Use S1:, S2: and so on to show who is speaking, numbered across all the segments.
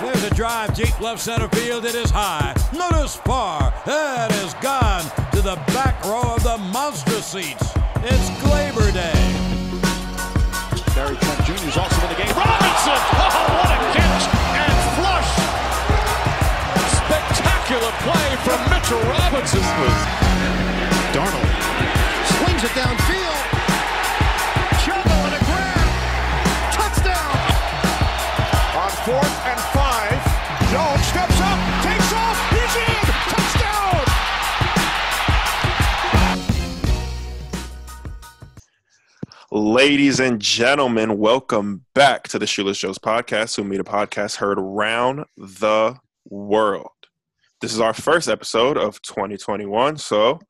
S1: There's a drive deep left center field. It is high. Notice far. It is gone to the back row of the monster seats. It's Gleyber Day.
S2: Barry Trent Jr. is also in the game. Robinson! Oh, what a catch! And flush! Spectacular play from Mitchell Robinson.
S3: Darnold swings it downfield. Chubba on a grab. Touchdown.
S2: On fourth and five,
S4: Ladies and gentlemen, welcome back to the Shoeless Joes podcast, who made a podcast heard around the world. This is our first episode of 2021, so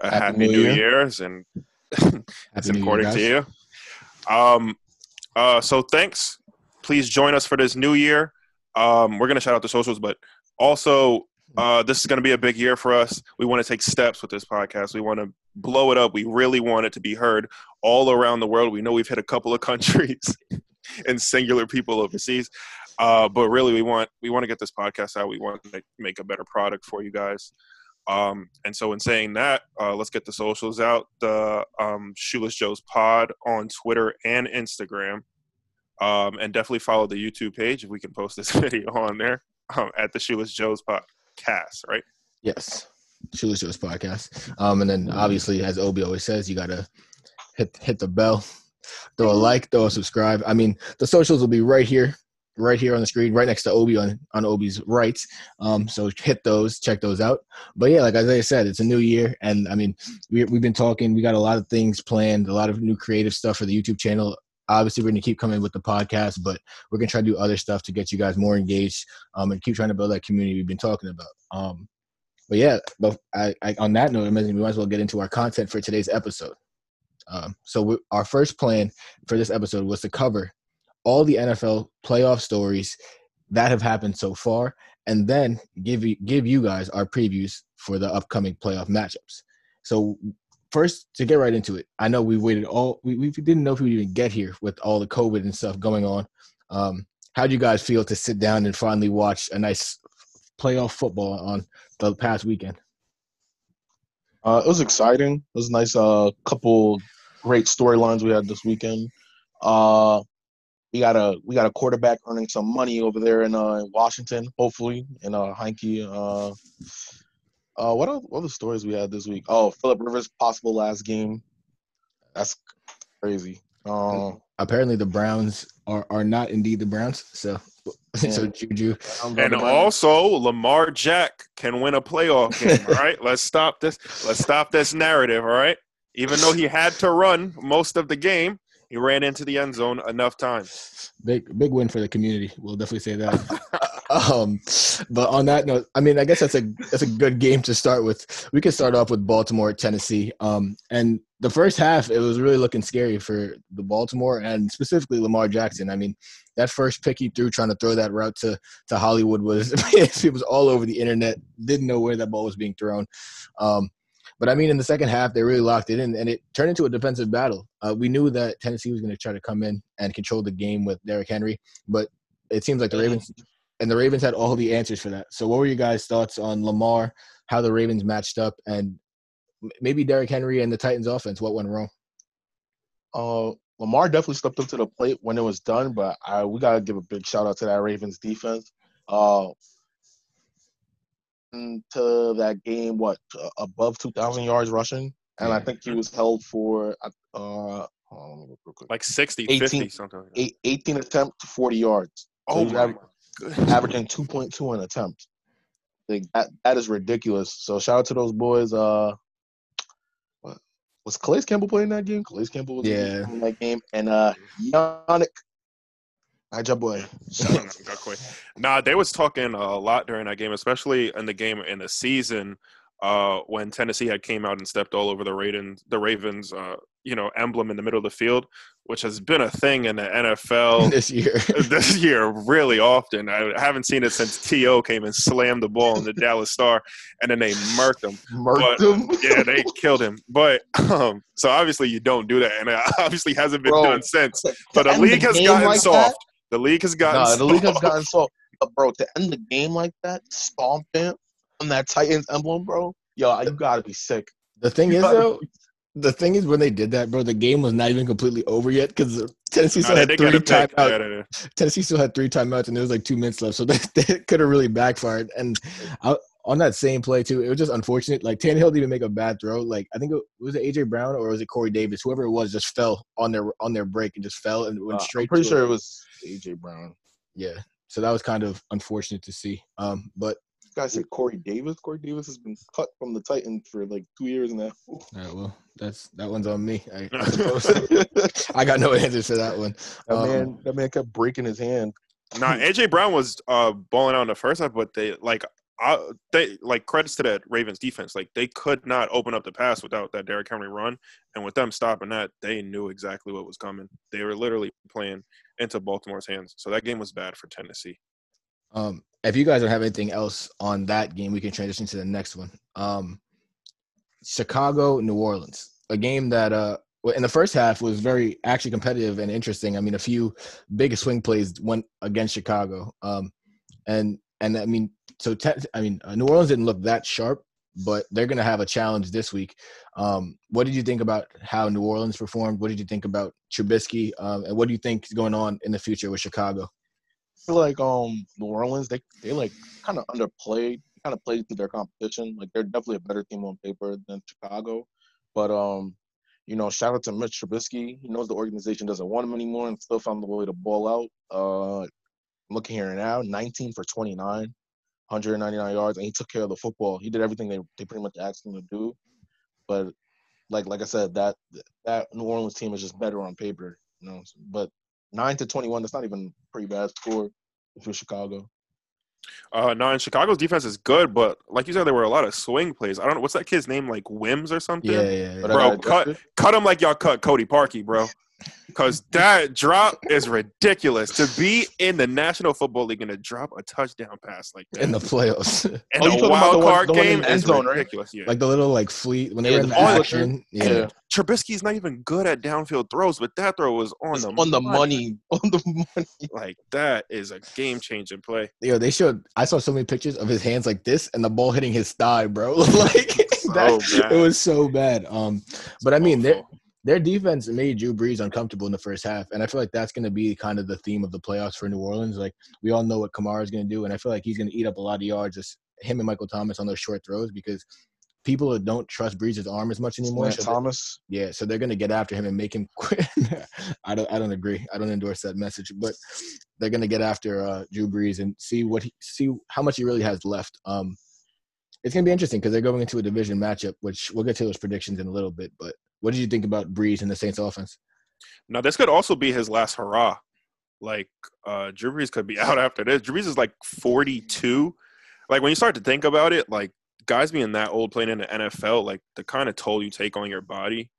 S4: a happy,
S5: Happy New
S4: New
S5: Year.
S4: Year's and it's
S5: Year,
S4: important to you. Um, uh, so thanks. Please join us for this new year. Um, we're gonna shout out the socials, but also uh, this is gonna be a big year for us. We want to take steps with this podcast. We want to blow it up. We really want it to be heard all around the world. We know we've hit a couple of countries and singular people overseas, uh, but really we want we want to get this podcast out. We want to make, a better product for you guys. Um, and so, in saying that, uh, let's get the socials out. The um, Shoeless Joe's Pod on Twitter and Instagram, um, and definitely follow the YouTube page if we can post this video on there um, at the Shoeless Joe's Podcast. Right?
S5: Yes. Shoeless Joe's podcast. Um, and then obviously, as Obi always says, you gotta hit hit the bell, throw a like, throw a subscribe. I mean, the socials will be right here, right here on the screen, right next to Obi on on Obi's right. Um, so hit those, check those out. But yeah, like Isaiah said, it's a new year, and I mean, we, we've been talking. We got a lot of things planned, a lot of new creative stuff for the YouTube channel. Obviously, we're going to keep coming with the podcast, but we're going to try to do other stuff to get you guys more engaged um, and keep trying to build that community we've been talking about. Um, but yeah, but I, I, on that note, we might as well get into our content for today's episode. Um, so we, our first plan for this episode was to cover all the NFL playoff stories that have happened so far, and then give you give you guys our previews for the upcoming playoff matchups. So first, to get right into it, I know we waited all we, we didn't know if we would even get here with all the COVID and stuff going on. Um, how do you guys feel to sit down and finally watch a nice playoff football on the past weekend?
S6: Uh, it was exciting. It was a nice uh, couple great storylines we had this weekend. Uh, we got a we got a quarterback earning some money over there in uh, Washington, hopefully, in uh, Heinicke. Uh, uh, what are what other stories we had this week? Oh, Philip Rivers possible last game. That's crazy. Um,
S5: Apparently, the Browns are, are not indeed the Browns. So, so Juju.
S4: And also, Lamar Jack can win a playoff game. all right, let's stop this. Let's stop this narrative. All right, even though he had to run most of the game, he ran into the end zone enough times.
S5: big big win for the community. We'll definitely say that. um, but on that note, I mean, I guess that's a that's a good game to start with. We can start off with Baltimore, Tennessee. Um, and the first half, it was really looking scary for the Baltimore and specifically Lamar Jackson. I mean, that first pick he threw trying to throw that route to to Hollywood was it was all over the internet. Didn't know where that ball was being thrown. Um, but I mean, in the second half, they really locked it in, and it turned into a defensive battle. Uh, we knew that Tennessee was going to try to come in and control the game with Derrick Henry, but it seems like the Ravens and the Ravens had all the answers for that. So, what were your guys' thoughts on Lamar, how the Ravens matched up, and maybe Derrick Henry and the Titans' offense? What went wrong?
S6: Uh, Lamar definitely stepped up to the plate when it was done, but I, we gotta give a big shout out to that Ravens defense. Uh, to that game, what uh, above two thousand yards rushing, and I think he was held for uh, hold on, let me look real quick.
S4: Like 60,
S6: 18
S4: 50, something like that.
S6: 18 attempts to 40 yards, So
S4: Oh,
S6: he's
S4: my
S6: aver-
S4: goodness.
S6: Averaging 2.2 an attempt. Like that, that is ridiculous. So shout out to those boys. Uh, what was Calais Campbell playing that game? Calais Campbell was
S5: Yeah.
S6: in that game, and uh, Yannick, my job boy. To-
S4: Got quick. Nah, they was talking a lot during that game, especially in the game in the season uh, when Tennessee had came out and stepped all over the Ravens, the Ravens, uh, you know, emblem in the middle of the field, which has been a thing in the NFL
S5: this year.
S4: this year really often. I haven't seen it since T.O. came and slammed the ball in the Dallas Star, and then they murked him.
S6: Murked
S4: But-
S6: him.
S4: Yeah, they killed him. But um, so obviously you don't do that, and it obviously hasn't been
S6: Bro,
S4: done since. But the league has gotten
S6: like
S4: soft.
S6: that-
S4: The league has gotten
S6: Nah,
S4: soft.
S6: the league has gotten soft. But bro, to end the game like that, stomping on that Titans emblem, bro, yo, you gotta be sick.
S5: The thing
S6: You
S5: is though,
S6: be-
S5: the thing is when they did that, bro, the game was not even completely over yet because Tennessee still
S4: they
S5: had three
S4: get a
S5: timeouts.
S4: Yeah, they.
S5: Tennessee still had three timeouts and there was like two minutes left, so they, they could have really backfired. And I, on that same play too, it was just unfortunate. Like Tannehill didn't even make a bad throw. Like I think it was it AJ Brown or was it Corey Davis, whoever it was, just fell on their on their break and just fell and went
S6: Uh,
S5: straight.
S6: I'm pretty
S5: to
S6: sure
S5: it.
S6: it was AJ Brown.
S5: Yeah, so that was kind of unfortunate to see. Um, but
S6: This guy said Corey Davis. Corey Davis has been cut from the Titans for like two years now.
S5: all right, well, that's that one's on me. I, I. I got no answers for that one.
S6: That
S5: Um,
S6: man, that man kept breaking his hand.
S4: Nah, AJ Brown was uh balling out in the first half, but they like I, they like credits to that Ravens defense. Like they could not open up the pass without that Derrick Henry run, and with them stopping that, they knew exactly what was coming. They were literally playing into Baltimore's hands. So that game was bad for Tennessee.
S5: Um, if you guys don't have anything else on that game, we can transition to the next one. Um, Chicago, New Orleans, a game that uh in the first half was very actually competitive and interesting. I mean, a few big swing plays went against Chicago. Um, and and I mean, so te- I mean, uh, New Orleans didn't look that sharp, but they're going to have a challenge this week. Um, what did you think about how New Orleans performed? What did you think about Trubisky? Um, and what do you think is going on in the future with Chicago?
S6: Feel like um New Orleans, they they like kind of underplayed, kind of played through their competition. Like they're definitely a better team on paper than Chicago, but um, you know, shout out to Mitch Trubisky. He knows the organization doesn't want him anymore, and still found the way to ball out. Uh, I'm looking here now, 19 for 29, 199 yards, and he took care of the football. He did everything they they pretty much asked him to do, but like like I said, that that New Orleans team is just better on paper, you know. But nine to 21, that's not even a pretty bad score for Chicago.
S4: Uh, no, and Chicago's defense is good, but like you said, there were a lot of swing plays. I don't know what's that kid's name, like Wims or something.
S5: Yeah, yeah, yeah.
S4: Bro, cut
S6: adjusted.
S4: cut him like y'all cut Cody Parkey, bro. Because that drop is ridiculous. To be in the National Football League and to drop a touchdown pass like that
S5: in the playoffs.
S4: in
S6: Oh, you
S4: a
S6: about
S4: wild
S6: the one-
S4: card
S6: the one in
S4: game
S6: the
S4: is
S6: zone, right?
S4: ridiculous. Yeah.
S5: like the little like fleet when they
S6: Yeah,
S5: were in
S6: the
S5: the
S6: fleet.
S5: action. Yeah.
S6: Yeah,
S4: Trubisky's not even good at downfield throws, but that throw was on
S6: It's
S4: the
S6: on the money, on the money.
S4: Like that is a game changing play.
S5: Yo, they showed. I saw so many pictures of his hands like this and the ball hitting his thigh, bro. like that,
S4: bad.
S5: it was so bad. Um, but I mean, their
S4: Awful.
S5: Their defense made Drew Brees uncomfortable in the first half, and I feel like that's going to be kind of the theme of the playoffs for New Orleans. Like we all know what Kamara is going to do, and I feel like he's going to eat up a lot of yards. Just him and Michael Thomas on those short throws because people don't trust Brees' arm as much anymore. So they-
S6: Thomas.
S5: Yeah, so they're gonna get after him and make him quit. I don't I don't agree. I don't endorse that message, but they're gonna get after uh, Drew Brees and see what he see how much he really has left. Um, it's gonna be interesting because they're going into a division matchup, which we'll get to those predictions in a little bit. But what did you think about Brees and the Saints offense?
S4: Now this could also be his last hurrah. Like uh Drew Brees could be out after this. Drew Brees is like 42. Like when you start to think about it, like guys being that old playing in the NFL, like the kind of toll you take on your body.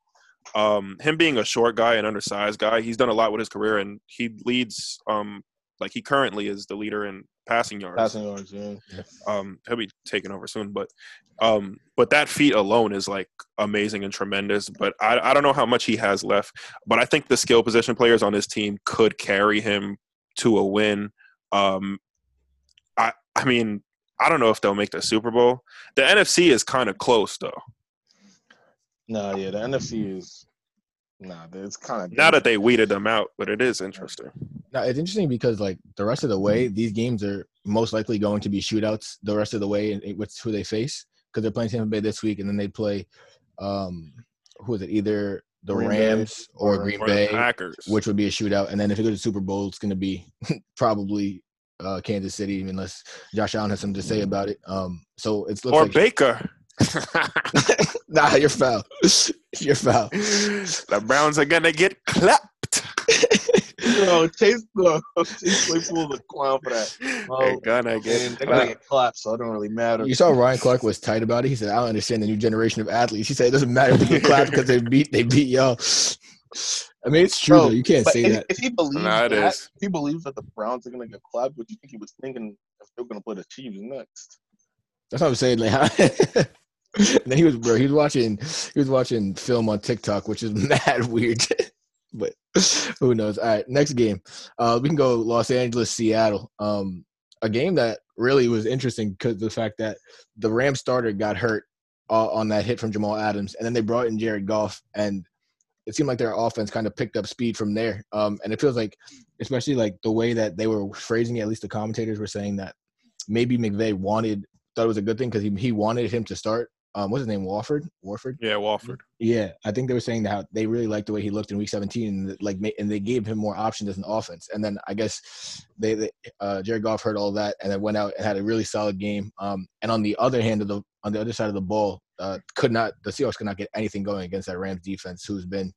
S4: Um, him being a short guy and undersized guy, he's done a lot with his career, and he leads. Um, like he currently is the leader in passing yards.
S6: Passing yards, yeah.
S4: Um, he'll be taking over soon, but um, but that feat alone is like amazing and tremendous. But I I don't know how much he has left, but I think the skill position players on his team could carry him to a win. Um, I I mean I don't know if they'll make the Super Bowl. The NFC is kind of close though.
S6: Nah, yeah, the NFC is nah, it's kind of
S4: Now that they weeded them out, but it is interesting.
S5: Now it's interesting because like the rest of the way, these games are most likely going to be shootouts the rest of the way, and with who they face because they're playing Tampa Bay this week, and then they play um who is it? Either the
S6: Green Bay
S5: Rams or,
S6: or-
S5: Green
S4: Or the
S5: Bay,
S4: Packers.
S5: which would be a shootout. And then if you go to Super Bowl, it's going to be probably uh, Kansas City, unless Josh Allen has something to say about it. Um, so it's looks
S4: or
S5: like
S4: Baker.
S5: nah, you're foul. you're foul.
S4: the Browns are gonna get clapped.
S6: No, Chase no, Chase Claypool is a clown for that.
S4: Oh,
S6: they're
S4: gonna
S6: I
S4: get
S6: mean, they're gonna get clapped, so it don't really matter.
S5: You saw Ryan Clark was tight about it. He said, "I don't understand the new generation of athletes." He said, "It doesn't matter if they get clapped because they beat they beat y'all." I mean, it's true
S6: Bro,
S5: though. You can't
S6: But
S5: say
S6: if,
S5: that.
S6: if he believes
S4: Nah, it
S6: that,
S4: is.
S6: if he believes that the Browns are gonna get clapped, what do you think he was thinking if they're gonna play the Chiefs next?
S5: That's what I'm saying. Like, and he was, bro. He was watching. He was watching film on TikTok, which is mad weird. but who knows? All right, next game. Uh, we can go Los Angeles, Seattle. Um, a game that really was interesting because the fact that the Ram starter got hurt uh, on that hit from Jamal Adams, and then they brought in Jared Goff, and it seemed like their offense kind of picked up speed from there. Um, and it feels like, especially like the way that they were phrasing it, at least the commentators were saying that maybe McVay wanted thought it was a good thing because he he wanted him to start. Um, what's his name? Wolford. Wolford.
S4: Yeah, Wolford.
S5: Yeah, I think they were saying that they really liked the way he looked in Week 17, and like, and they gave him more options as an offense. And then I guess they, they uh, Jared Goff heard all that, and then went out and had a really solid game. Um, and on the other hand of the on the other side of the ball, uh, could not the Seahawks could not get anything going against that Rams defense, who's been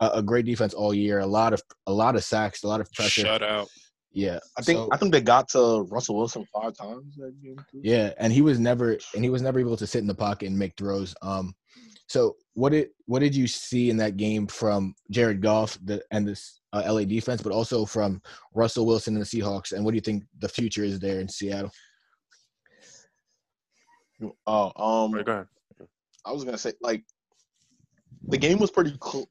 S5: a, a great defense all year. A lot of a lot of sacks, a lot of pressure.
S4: Shut out.
S5: Yeah,
S6: I think
S5: so-
S6: I think they got to Russell Wilson five times that game. Too.
S5: Yeah, and he was never and he was never able to sit in the pocket and make throws. Um, so what did what did you see in that game from Jared Goff the, and this uh, LA defense, but also from Russell Wilson and the Seahawks? And what do you think the future is there in Seattle?
S6: Oh, um,
S4: Right, go ahead.
S6: I was gonna say like the game was pretty close.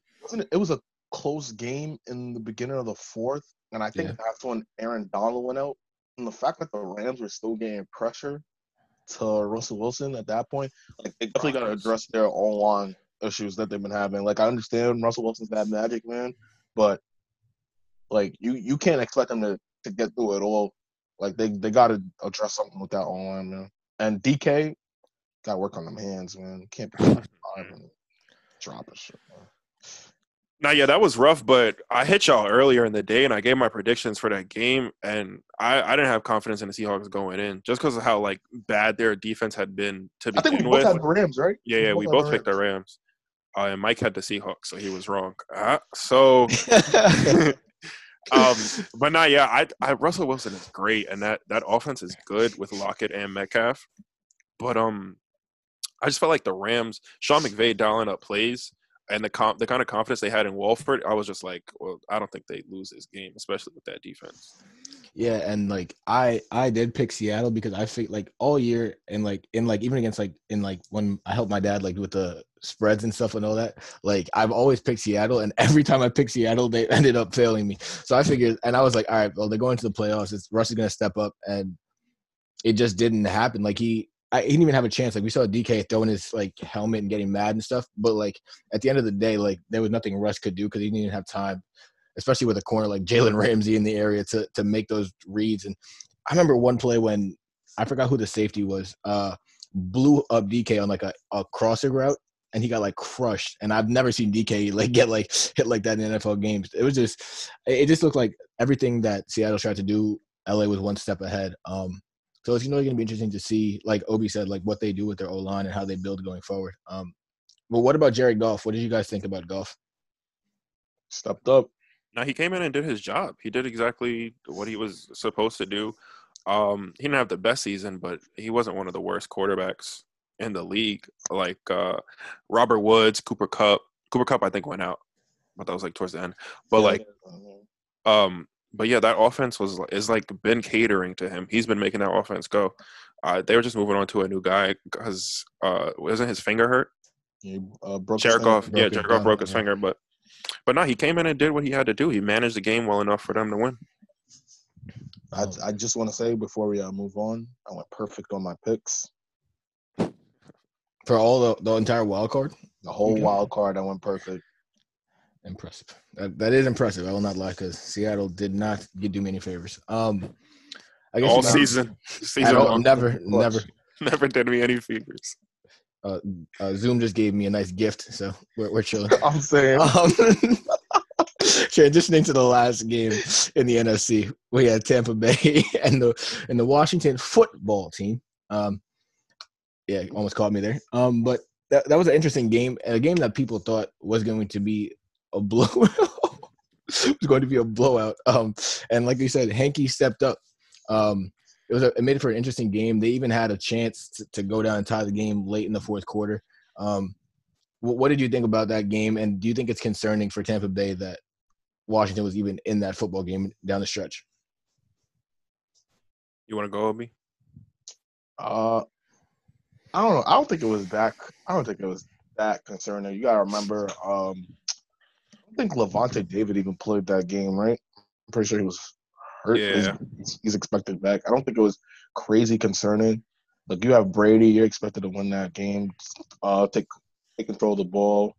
S6: It was a close game in the beginning of the fourth, and I think
S5: Yeah.
S6: that's when Aaron Donald went out. And the fact that the Rams were still getting pressure to Russell Wilson at that point, like they definitely got to address their O line issues that they've been having. Like I understand Russell Wilson's that magic man, but like you you can't expect them to to get through it all. Like they they got to address something with that O line, man. And DK got to work on them hands, man. Can't be dropping shit. Man.
S4: Now, yeah, that was rough, but I hit y'all earlier in the day, and I gave my predictions for that game, and I, I didn't have confidence in the Seahawks going in just because of how like bad their defense had been to
S6: I think we both
S4: with.
S6: had the Rams, right?
S4: yeah, yeah, we
S6: had
S4: both
S6: the
S4: picked the Rams, uh, and Mike had the Seahawks, so he was wrong. Uh, so, um, but now, yeah, I, I Russell Wilson is great, and that that offense is good with Lockett and Metcalf, but um, I just felt like the Rams, Sean McVay dialing up plays and the com- the kind of confidence they had in Wolford, I was just like, well, I don't think they lose this game, especially with that defense.
S5: Yeah, and like I I did pick Seattle because I think like all year and like in like even against like in like when I helped my dad like with the spreads and stuff and all that, like I've always picked Seattle and every time I picked Seattle they ended up failing me. So I figured and I was like, all right, well they're going to the playoffs. It's Russ is gonna step up and it just didn't happen. Like he I, he didn't even have a chance. Like we saw DK throwing his like helmet and getting mad and stuff. But like at the end of the day, like there was nothing Russ could do because he didn't even have time, especially with a corner like Jalen Ramsey in the area to to make those reads. And I remember one play when I forgot who the safety was, uh, blew up DK on like a, a crossing route. And he got like crushed, and I've never seen DK like get like hit like that in NFL games. It was just, it just looked like everything that Seattle tried to do, LA was one step ahead. Um, so it's you know going to be interesting to see, like Obi said, like what they do with their O line and how they build going forward. Um, but what about Jared Goff? What did you guys think about Goff?
S6: Stepped up.
S4: Now he came in and did his job. He did exactly what he was supposed to do. Um, he didn't have the best season, but he wasn't one of the worst quarterbacks in the league. Like uh, Robert Woods, Cooper Kupp. Cooper Kupp, I think, went out, but that was like towards the end. But
S6: Yeah.
S4: like, um, but yeah, that offense was is like been catering to him. He's been making that offense go. Uh, they were just moving on to a new guy because uh, wasn't his finger hurt?
S6: he uh, broke his
S4: Jared
S6: finger.
S4: Goff, yeah,
S5: broke his
S4: Jared Goff
S5: thumb,
S4: broke his
S5: yeah.
S4: finger, but but no, he came in and did what he had to do. He managed the game well enough for them to win.
S6: I, I just want to say before we uh, move on, I went perfect on my picks.
S5: For all the, the entire wild card?
S6: The whole
S5: Okay.
S6: wild card, I went perfect.
S5: Impressive. That, that is impressive. I will not lie because Seattle did not do me any favors. Um, I guess
S4: All
S5: you
S4: season, season
S5: all, never,
S6: Clutch.
S5: never.
S4: never did me any favors.
S5: Uh, uh, Zoom just gave me a nice gift, so we're, we're chilling.
S6: I'm saying
S5: Um, transitioning to the last game in the NFC, we had Tampa Bay and the and the Washington football team. Um, yeah, almost caught me there. Um, but that, that was an interesting game, a game that people thought was going to be a blowout. it was going to be a blowout. Um, and like you said, Hanky stepped up. Um, it was a, it made it for an interesting game. They even had a chance to, to go down and tie the game late in the fourth quarter. Um, what, what did you think about that game? And do you think it's concerning for Tampa Bay that Washington was even in that football game down the stretch?
S4: You want to go, Obi?
S6: Uh, I don't know. I don't think it was that. I don't think it was that concerning. You gotta remember. Um, I think Lavonte David even played that game, right? I'm pretty sure he was hurt.
S4: Yeah.
S6: He's, he's expected back. I don't think it was crazy concerning. Like you have Brady, you're expected to win that game. Uh, take take control of the ball,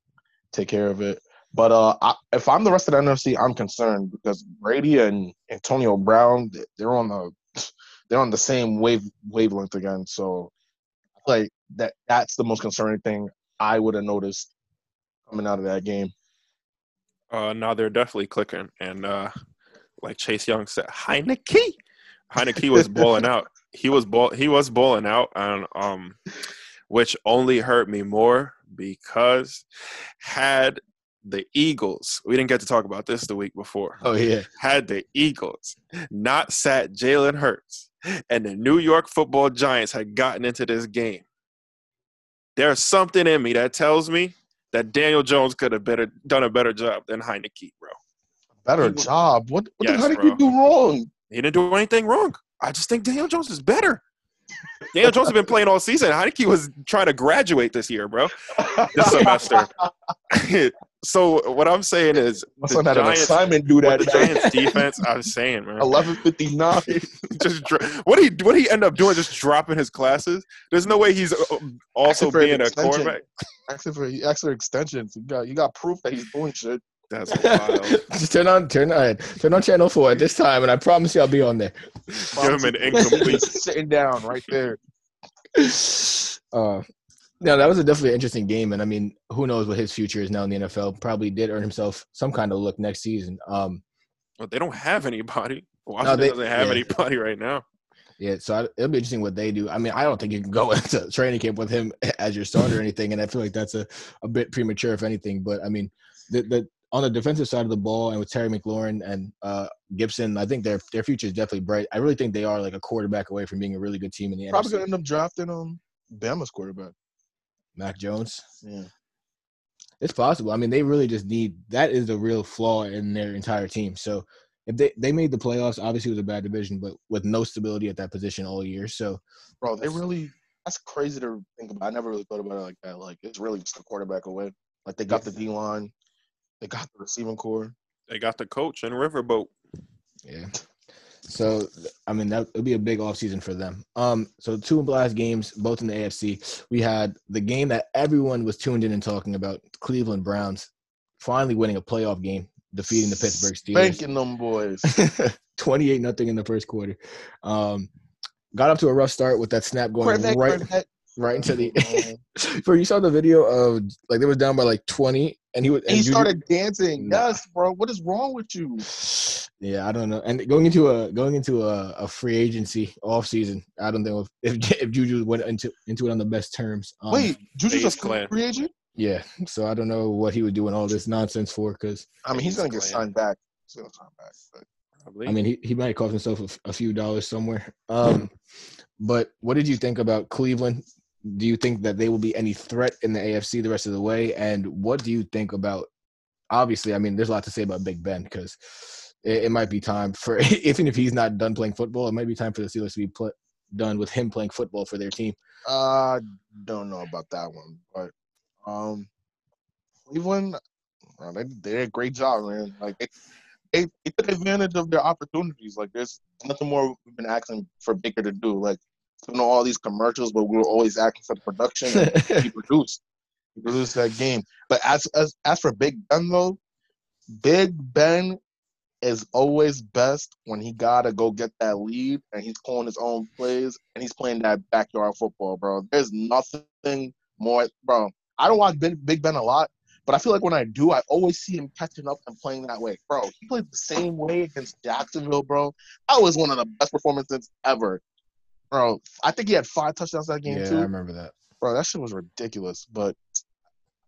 S6: take care of it. But uh, I, if I'm the rest of the NFC, I'm concerned because Brady and Antonio Brown, they're on the they're on the same wave wavelength again. So, like that that's the most concerning thing I would have noticed coming out of that game.
S4: Uh, now they're definitely clicking, and uh, like Chase Young said, Heinicke, Heinicke was balling out. He was ball. He was balling out, and um, which only hurt me more because had the Eagles, we didn't get to talk about this the week before.
S5: Oh yeah.
S4: Had the Eagles not sat Jalen Hurts, and the New York Football Giants had gotten into this game, there's something in me that tells me that Daniel Jones could have better done a better job than Heinicke, bro.
S6: Better
S4: He-
S6: job. What what
S4: Yes,
S6: the hell did you do wrong?
S4: He didn't do anything wrong. I just think Daniel Jones is better. Daniel Jones has been playing all season. Heinicke was trying to graduate this year, bro. This semester. so what I'm saying is
S6: My son had an
S4: Giants-
S6: assignment due
S4: what
S6: that
S4: the Giants defense, I'm saying, man.
S6: Eleven fifty nine.
S4: just dro- what he what he end up doing? Just dropping his classes. There's no way he's uh, also
S6: Asking for
S4: being a quarterback.
S6: Asking for for extensions. You got you got proof that he's doing shit.
S4: That's wild.
S5: Just turn on turn on turn on channel four at this time, and I promise you I'll be on there.
S4: Give him an incomplete.
S6: sitting down right there.
S5: Uh, no, that was a definitely interesting game, and I mean, who knows what his future is now in the NFL? Probably did earn himself some kind of look next season. Um,
S4: But they don't have anybody. Washington
S5: they-
S4: doesn't have
S5: yeah.
S4: anybody right now.
S5: yeah, so I, it'll be interesting what they do. I mean, I don't think you can go into training camp with him as your starter or anything, and I feel like that's a, a bit premature, if anything. But I mean, the the on the defensive side of the ball, and with Terry McLaurin and uh, Gibson, I think their their future is definitely bright. I really think they are like a quarterback away from being a really good team in the NFL.
S6: Probably
S5: NFC.
S6: gonna end up drafting um Bama's quarterback.
S5: Mac Jones.
S6: Yeah.
S5: It's possible. I mean, they really just need that is the real flaw in their entire team. So if they they made the playoffs, obviously it was a bad division, but with no stability at that position all year. So
S6: Bro, they really that's crazy to think about. I never really thought about it like that. Like it's really just a quarterback away. Like they got the D line, they got the receiving core.
S4: They got the coach and Riverboat.
S5: yeah. So I mean that would be a big offseason for them. Um so two last games, both in the AFC. We had the game that everyone was tuned in and talking about, Cleveland Browns finally winning a playoff game, defeating the Pittsburgh Steelers.
S6: Spanking them boys.
S5: 28 nothing in the first quarter. Um, got up to a rough start with that snap going
S6: Quarterback,
S5: right
S6: quarterback.
S5: right into the.
S6: Mhm.
S5: Bro, you saw the video of like they was down by like 20, and he was.
S6: And he
S5: Juju-
S6: started dancing.
S5: Nah.
S6: Yes, bro. What is wrong with you?
S5: Yeah, I don't know. And going into a going into a, a free agency off season, I don't think if if Juju went into into it on the best terms. Um,
S6: Wait, Juju's a
S4: Face clan.
S6: free agent?
S5: yeah. So I don't know what he was doing all this nonsense for, because
S6: I mean, he's gonna get signed back. He's gonna sign back. But
S4: I.
S5: I mean he, he might cost himself a, f- a few dollars somewhere. Um, but what did you think about Cleveland? Do you think that they will be any threat in the AFC the rest of the way? And what do you think about? Obviously, I mean, there's a lot to say about Big Ben because it, it might be time for even if he's not done playing football, it might be time for the Steelers to be put done with him playing football for their team.
S6: uh don't know about that one. But um Cleveland, bro, they, they did a great job, man. Like they, they, they took advantage of their opportunities. Like there's nothing more we've been asking for Baker to do. Like you know all these commercials, but we were always asking for the production. And he produced. He produced that game. But as as as for Big Ben though, Big Ben is always best when he gotta go get that lead and he's calling his own plays and he's playing that backyard football, bro. There's nothing more, bro. I don't watch Big Ben a lot, but I feel like when I do, I always see him catching up and playing that way, bro. He played the same way against Jacksonville, bro. That was one of the best performances ever, bro. I think he had five touchdowns that game
S5: yeah,
S6: too
S5: I remember that.
S6: bro, that shit was ridiculous. But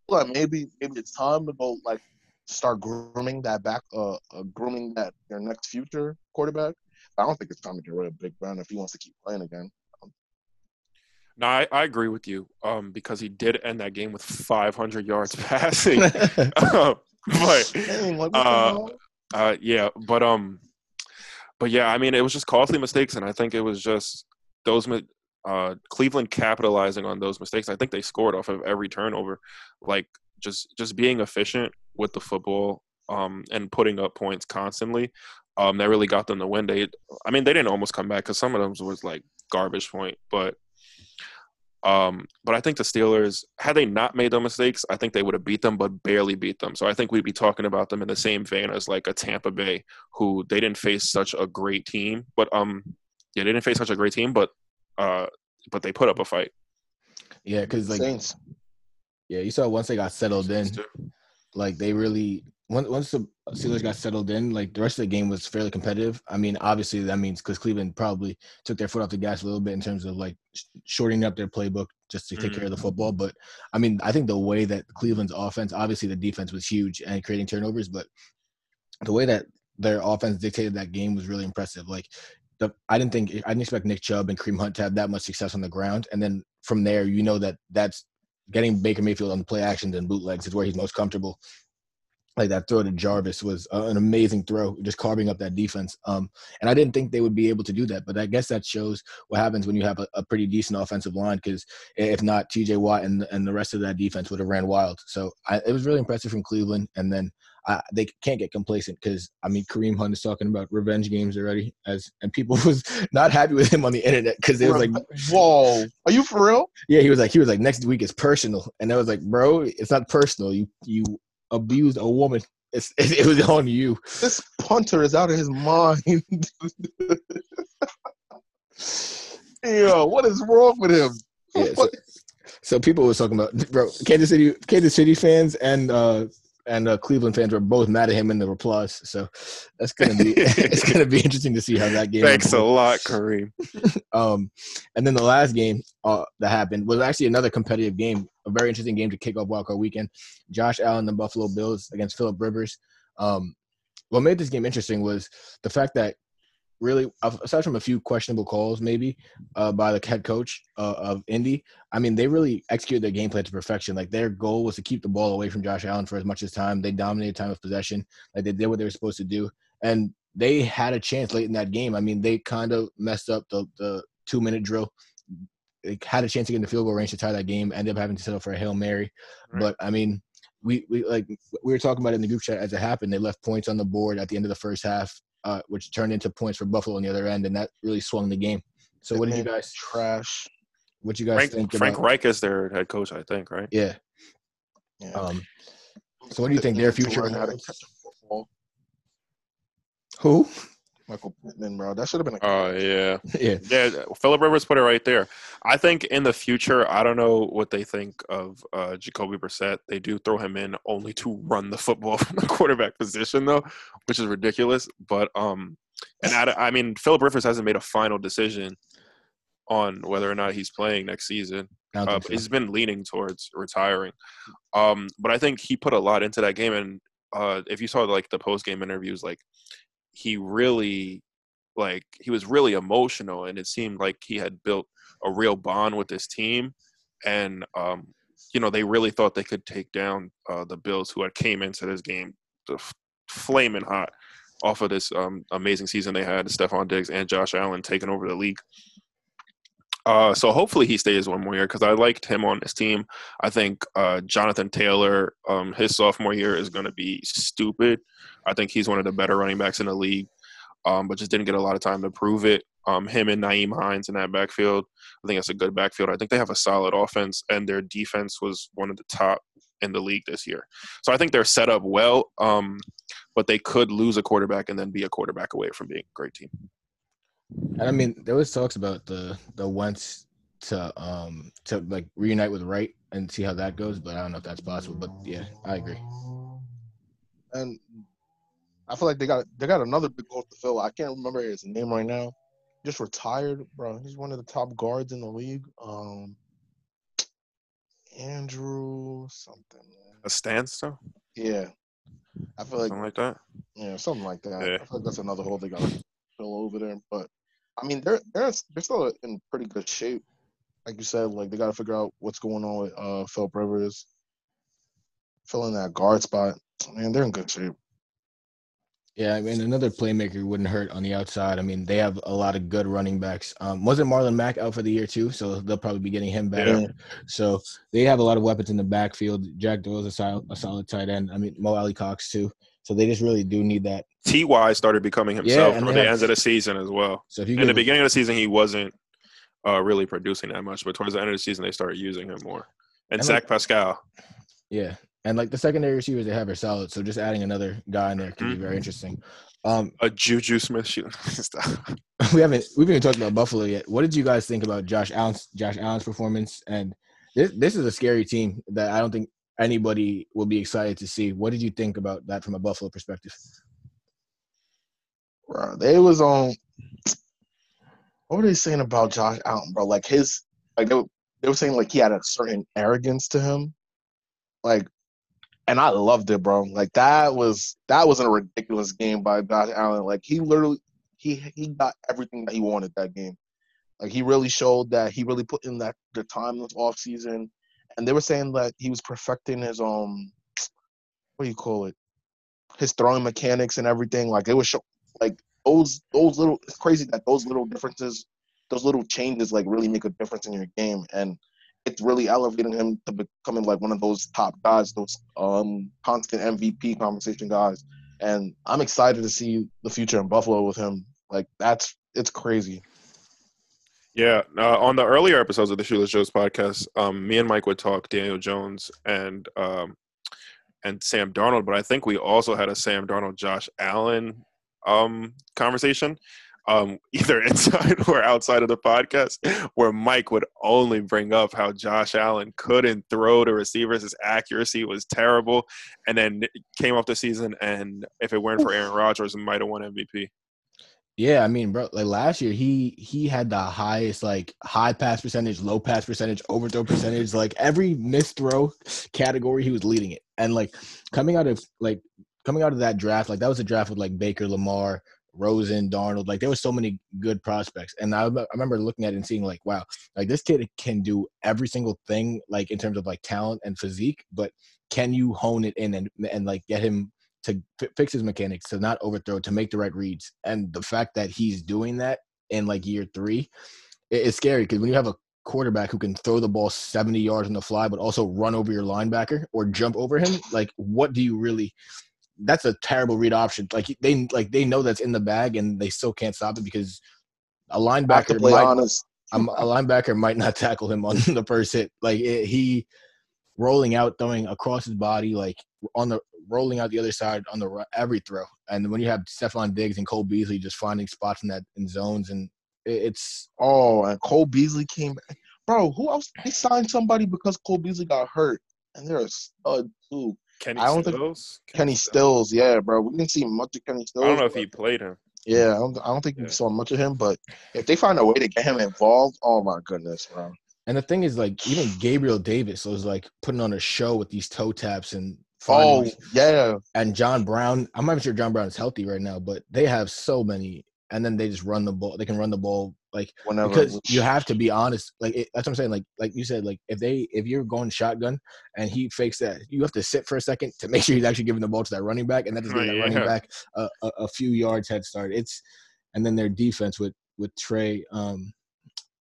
S6: like maybe maybe it's time to go like start grooming that back, uh, uh grooming that your next future quarterback. I don't think it's time to get rid of Big Ben if he wants to keep playing again.
S4: no, I, I agree with you. Um, because he did end that game with 500 yards passing. Um, but
S6: Dang, what
S4: Uh. Uh, yeah, but um, but yeah, I mean, it was just costly mistakes, and I think it was just those uh Cleveland capitalizing on those mistakes. I think they scored off of every turnover, like just just being efficient with the football, um, and putting up points constantly. Um, that really got them the win. They, I mean, they didn't almost come back because some of them was like garbage point, but um, but I think the Steelers, had they not made those mistakes, I think they would have beat them, but barely beat them. So I think we'd be talking about them in the same vein as like a Tampa Bay, who they didn't face such a great team, but um, yeah, they didn't face such a great team, but uh, but they put up a fight.
S5: Yeah, because like
S6: Saints.
S5: yeah, you saw once they got settled in, like they really once once the Steelers got settled in, like the rest of the game was fairly competitive. I mean, obviously that means because Cleveland probably took their foot off the gas a little bit in terms of like shortening up their playbook just to take care of the football. But I mean, I think the way that Cleveland's offense, obviously the defense was huge and creating turnovers, but the way that their offense dictated that game was really impressive. Like the I didn't think I didn't expect Nick Chubb and Kareem Hunt to have that much success on the ground, and then from there, you know that that's getting Baker Mayfield on the play actions and bootlegs is where he's most comfortable. Like that throw to Jarvis was uh, an amazing throw, just carving up that defense. Um, and I didn't think they would be able to do that, but I guess that shows what happens when you have a, a pretty decent offensive line. Because if not, T.J. Watt and and the rest of that defense would have ran wild. So I, it was really impressive from Cleveland. And then I, they can't get complacent because I mean Kareem Hunt is talking about revenge games already, as and people was not happy with him on the internet because it was like,
S6: Whoa, are you for real?
S5: yeah, he was like he was like next week is personal, and I was like, bro, it's not personal. You you abused a woman. It's it, it was on you.
S6: This punter is out of his mind. Yo, what is wrong with him?
S5: Yeah, so, so people was talking about bro Kansas City Kansas City fans and uh and uh, Cleveland fans were both mad at him in the applause. So that's gonna be it's gonna be interesting to see how that game.
S4: Thanks a lot, Kareem.
S5: Um, and then the last game uh, that happened was actually another competitive game, a very interesting game to kick off Wildcard Weekend. Josh Allen, the Buffalo Bills against Philip Rivers. Um, what made this game interesting was the fact that really, aside from a few questionable calls, maybe uh, by the head coach uh, of Indy, I mean, they really executed their game plan to perfection. Like their goal was to keep the ball away from Josh Allen for as much as time. They dominated time of possession. Like they did what they were supposed to do, and they had a chance late in that game. I mean, they kind of messed up the the two minute drill. They had a chance to get in the field goal range to tie that game. Ended up having to settle for a hail mary.
S4: Right.
S5: But I mean, we we like we were talking about it in the group chat as it happened. They left points on the board at the end of the first half, uh, which turned into points for Buffalo on the other end, and that really swung the game. So what did you guys
S6: Trash.
S5: what you guys
S4: Frank,
S5: think
S4: Frank
S5: about?
S4: Reich is their head coach, I think, right?
S5: Yeah.
S6: Yeah.
S5: Um, so what do you think their future
S6: Learn how to
S5: holds?
S6: catch a football.
S5: Who?
S6: Michael Pittman, bro. That should have been a
S4: Oh yeah,
S5: yeah.
S4: yeah. Philip Rivers put it right there. I think in the future, I don't know what they think of uh, Jacoby Brissett. They do throw him in only to run the football from the quarterback position, though, which is ridiculous. But um, and I, I mean, Philip Rivers hasn't made a final decision on whether or not he's playing next season. Uh,
S5: so.
S4: he's been leaning towards retiring. Um, but I think he put a lot into that game, and uh, if you saw like the post game interviews, like he really, like he was really emotional, and it seemed like he had built a real bond with his team, and um, you know they really thought they could take down uh, the Bills, who had came into this game f- flaming hot off of this um, amazing season they had, Stefon Diggs and Josh Allen taking over the league. Uh, so hopefully he stays one more year because I liked him on this team. I think uh, Jonathan Taylor, um, his sophomore year is going to be stupid. I think he's one of the better running backs in the league, um, but just didn't get a lot of time to prove it. Um, him and Nyheim Hines in that backfield, I think that's a good backfield. I think they have a solid offense, and their defense was one of the top in the league this year. So I think they're set up well, um, but they could lose a quarterback and then be a quarterback away from being a great team.
S5: And I mean, there was talks about the the Wentz to um to like reunite with Reich and see how that goes, but I don't know if that's possible. But yeah, I agree.
S6: and I feel like they got they got another big goal to fill. I can't remember his name right now. Just retired, bro. He's one of the top guards in the league. Um, Andrew something. Man.
S4: A standstill,
S6: Yeah, I feel like
S4: something like that.
S6: yeah, something like that.
S4: Yeah.
S6: I feel like that's another hole they got to over there. But I mean, they're they're they're still in pretty good shape. Like you said, like they got to figure out what's going on with uh Philip Rivers, filling that guard spot. Man, they're in good shape.
S5: Yeah, I mean, another playmaker wouldn't hurt on the outside. I mean, they have a lot of good running backs. Um, wasn't Marlon Mack out for the year too? So they'll probably be getting him back.
S4: Yeah.
S5: So they have a lot of weapons in the backfield. Jack Doyle's a a solid tight end. I mean, Mo Alie-Cox too. So they just really do need that.
S4: Ty started becoming himself
S5: and
S4: on the
S5: have-
S4: end of the season as well.
S5: So if you
S4: In the beginning of the season, he wasn't uh, really producing that much, but towards the end of the season, they started using him more. And,
S5: And,
S4: Zach
S5: like-
S4: Pascal,
S5: Yeah, and like the secondary receivers they have are solid. So just adding another guy in there could be
S4: Mm-hmm.
S5: very interesting. Um,
S4: a Juju Smith shoot.
S5: We haven't we've even talked about Buffalo yet. What did you guys think about Josh Allen's Josh Allen's performance? And this this is a scary team that I don't think anybody will be excited to see. What did you think about that from a Buffalo perspective?
S6: bro. They was on. What were they saying about Josh Allen, bro? Like his, like they were, they were saying like he had a certain arrogance to him, like, and I loved it, bro. Like that was that was a ridiculous game by Josh Allen. Like he literally, he he got everything that he wanted that game. Like he really showed that he really put in that the time this off season, and they were saying that he was perfecting his um, what do you call it? His throwing mechanics and everything. Like it was show, like those those little it's crazy that those little differences those little changes like really make a difference in your game and it's really elevating him to becoming like one of those top guys those um constant mvp conversation guys and i'm excited to see the future in buffalo with him like that's it's crazy
S4: Yeah, uh, on the earlier episodes of the Shoeless Joe's podcast, um, me and Mike would talk Daniel Jones and um, and Sam Darnold, but I think we also had a Sam Darnold, Josh Allen um, conversation, um, either inside or outside of the podcast, where Mike would only bring up how Josh Allen couldn't throw to receivers, his accuracy was terrible, and then came off the season, and if it weren't for Aaron Rodgers, he might have won MVP.
S5: Yeah, I mean, bro, like last year he he had the highest like high pass percentage, low pass percentage, overthrow percentage, like every missed throw category he was leading it. And like coming out of like coming out of that draft, like that was a draft with like Baker, Lamar, Rosen, Darnold, like there was so many good prospects. And I, I remember looking at it and seeing like, wow, like this kid can do every single thing like in terms of like talent and physique, but can you hone it in and and like get him to fi- fix his mechanics, to not overthrow, to make the right reads. And the fact that he's doing that in like year three, it- it's scary because when you have a quarterback who can throw the ball 70 yards on the fly, but also run over your linebacker or jump over him, like what do you really? That's a terrible read option. Like they like they know that's in the bag and they still can't stop it because a
S6: I have to
S5: linebacker might,
S6: honest
S5: um, a linebacker might not tackle him on the first hit. Like it, he rolling out, throwing across his body, like on the rolling out the other side on the every throw. And when you have Stefon Diggs and Cole Beasley just finding spots in that in zones, and it's
S6: oh and cole beasley came bro who else they signed somebody because cole beasley got hurt and they're a stud too
S4: Kenny
S6: I don't think-
S4: Stills?
S6: Kenny Stills, yeah, bro. We didn't see much of Kenny Stills.
S4: I don't know if he played him.
S6: Yeah, I don't, I don't think
S4: Yeah.
S6: we saw much of him. But if they find a way to get him involved, oh my goodness, bro.
S5: and the thing is like even Gabriel Davis was like putting on a show with these toe taps and
S6: Oh yeah,
S5: and John Brown. I'm not even sure John Brown is healthy right now, but they have so many, and then they just run the ball. They can run the ball like
S6: whenever.
S5: because you have to be honest. Like it, that's what I'm saying. Like like you said, like if they if you're going shotgun and he fakes that, you have to sit for a second to make sure he's actually giving the ball to that running back, and that is giving that running back a, a, a few yards head start. It's and then their defense with with Trey um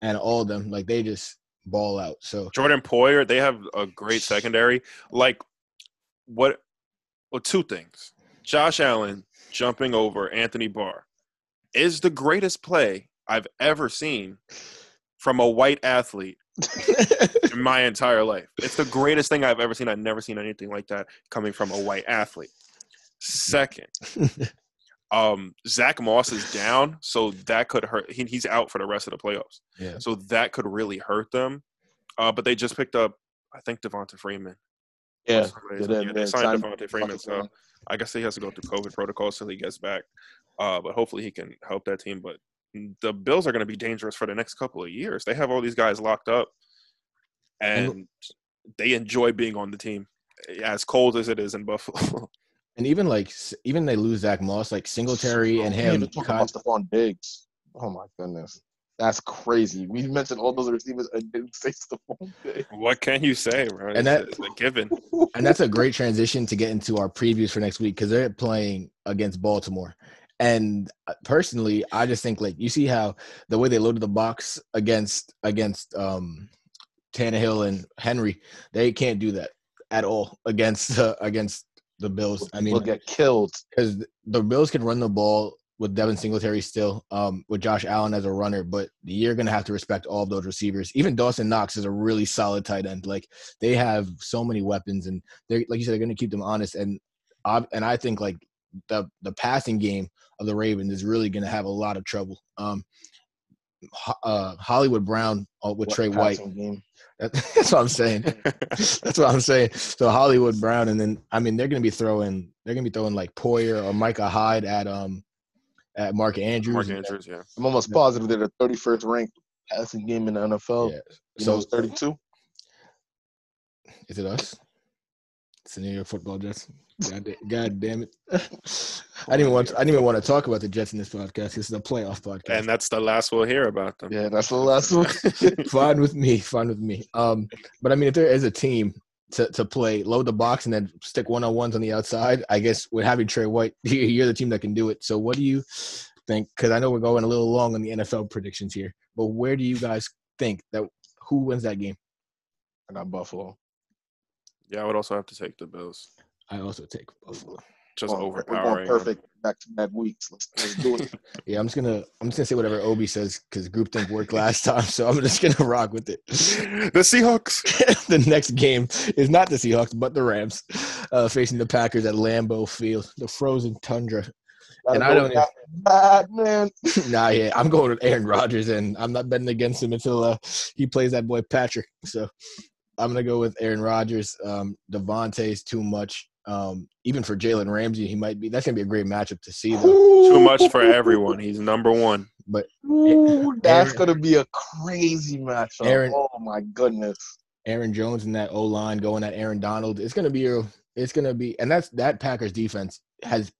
S5: and all of them like they just ball out. So
S4: Jordan Poyer, they have a great secondary. Like what well, two things. Josh Allen jumping over Anthony Barr is the greatest play I've ever seen from a white athlete in my entire life. It's the greatest thing I've ever seen. I've never seen anything like that coming from a white athlete. Second, um, Zach Moss is down, so that could hurt. He, he's out for the rest of the playoffs.
S5: yeah.
S4: So that could really hurt them. Uh, but they just picked up, I think, Devonta Freeman.
S6: Yeah,
S4: Yeah,
S6: yeah,
S4: they,
S6: they
S4: signed
S6: signed
S4: Devonta Freeman. So I guess he has to go through COVID protocols till he gets back. Uh, but hopefully he can help that team. But the Bills are going to be dangerous for the next couple of years. They have all these guys locked up, and they enjoy being on the team, as cold as it is in Buffalo.
S5: And even like even they lose Zach Moss, like Singletary and
S6: We
S5: him.
S6: even talk about Stefon Diggs. Oh my goodness, that's crazy. We mentioned all those receivers and didn't say Stefon Diggs.
S4: what can you say, bro?
S5: And
S4: It's-
S5: that-
S4: it's a given.
S5: and that's a great transition to get into our previews for next week because they're playing against Baltimore. And uh, personally, I just think like you see how the way they loaded the box against against um Tannehill and Henry, they can't do that at all against uh, against the Bills. I mean,
S6: will get killed.
S5: because the Bills can run the ball with Devin Singletary still, um, with Josh Allen as a runner, but you're gonna have to respect all of those receivers. Even Dawson Knox is a really solid tight end. Like they have so many weapons, and they're like you said, they're gonna keep them honest. And ob- and I think like the the passing game of the Ravens is really gonna have a lot of trouble. Um, uh, Hollywood Brown uh, with
S6: What
S5: Trey White. That- That's what I'm saying. That's what I'm saying. So Hollywood Brown, and then I mean they're gonna be throwing they're gonna be throwing like Poyer or Micah Hyde at um at Mark Andrews.
S4: Mark Andrews, yeah.
S6: I'm almost positive they're the 31st ranked passing game in the NFL.
S5: Yeah.
S6: You know,
S5: So
S6: it's 32.
S5: is it us? It's the New York Football Jets. God, God damn it! I didn't even want. To, I didn't even want to talk about the Jets in this podcast. This is a playoff podcast.
S4: And that's the last we'll hear about them.
S6: Yeah, that's the last one.
S5: fine with me. Fine with me. Um, but I mean, if there is a team to, to play, load the box and then stick one on ones on the outside, I guess with having Trey White, you're the team that can do it. So what do you think? Because I know we're going a little long on the NFL predictions here, but where do you guys think that who wins that game?
S6: I got Buffalo.
S4: Yeah, I would also have to take the Bills.
S5: I also take Buffalo.
S4: Just
S6: We're going- We're
S4: overpowering.
S6: perfect back to back weeks. Let's, let's do it.
S5: Yeah, I'm just gonna I'm just gonna say whatever Obi says because groupthink worked last time, so I'm just gonna rock with it.
S4: the Seahawks.
S5: the next game is not the Seahawks, but the Rams, uh, facing the Packers at Lambeau Field, the frozen tundra. And I don't
S6: Gotta bad, man.
S5: nah, yeah, I'm going with Aaron Rodgers, and I'm not betting against him until uh, he plays that boy Patrick. So I'm gonna go with Aaron Rodgers. Um, Davante's too much. Um, even for Jalen Ramsey, he might be. That's gonna be a great matchup to see, though.
S4: Too much for everyone. He's number one.
S5: But
S6: Ooh, that's
S5: Aaron-
S6: gonna be a crazy matchup.
S5: Aaron-
S6: oh my goodness.
S5: Aaron Jones and that O line going at Aaron Donald, it's gonna be a. It's gonna be, and that's that Packers defense has.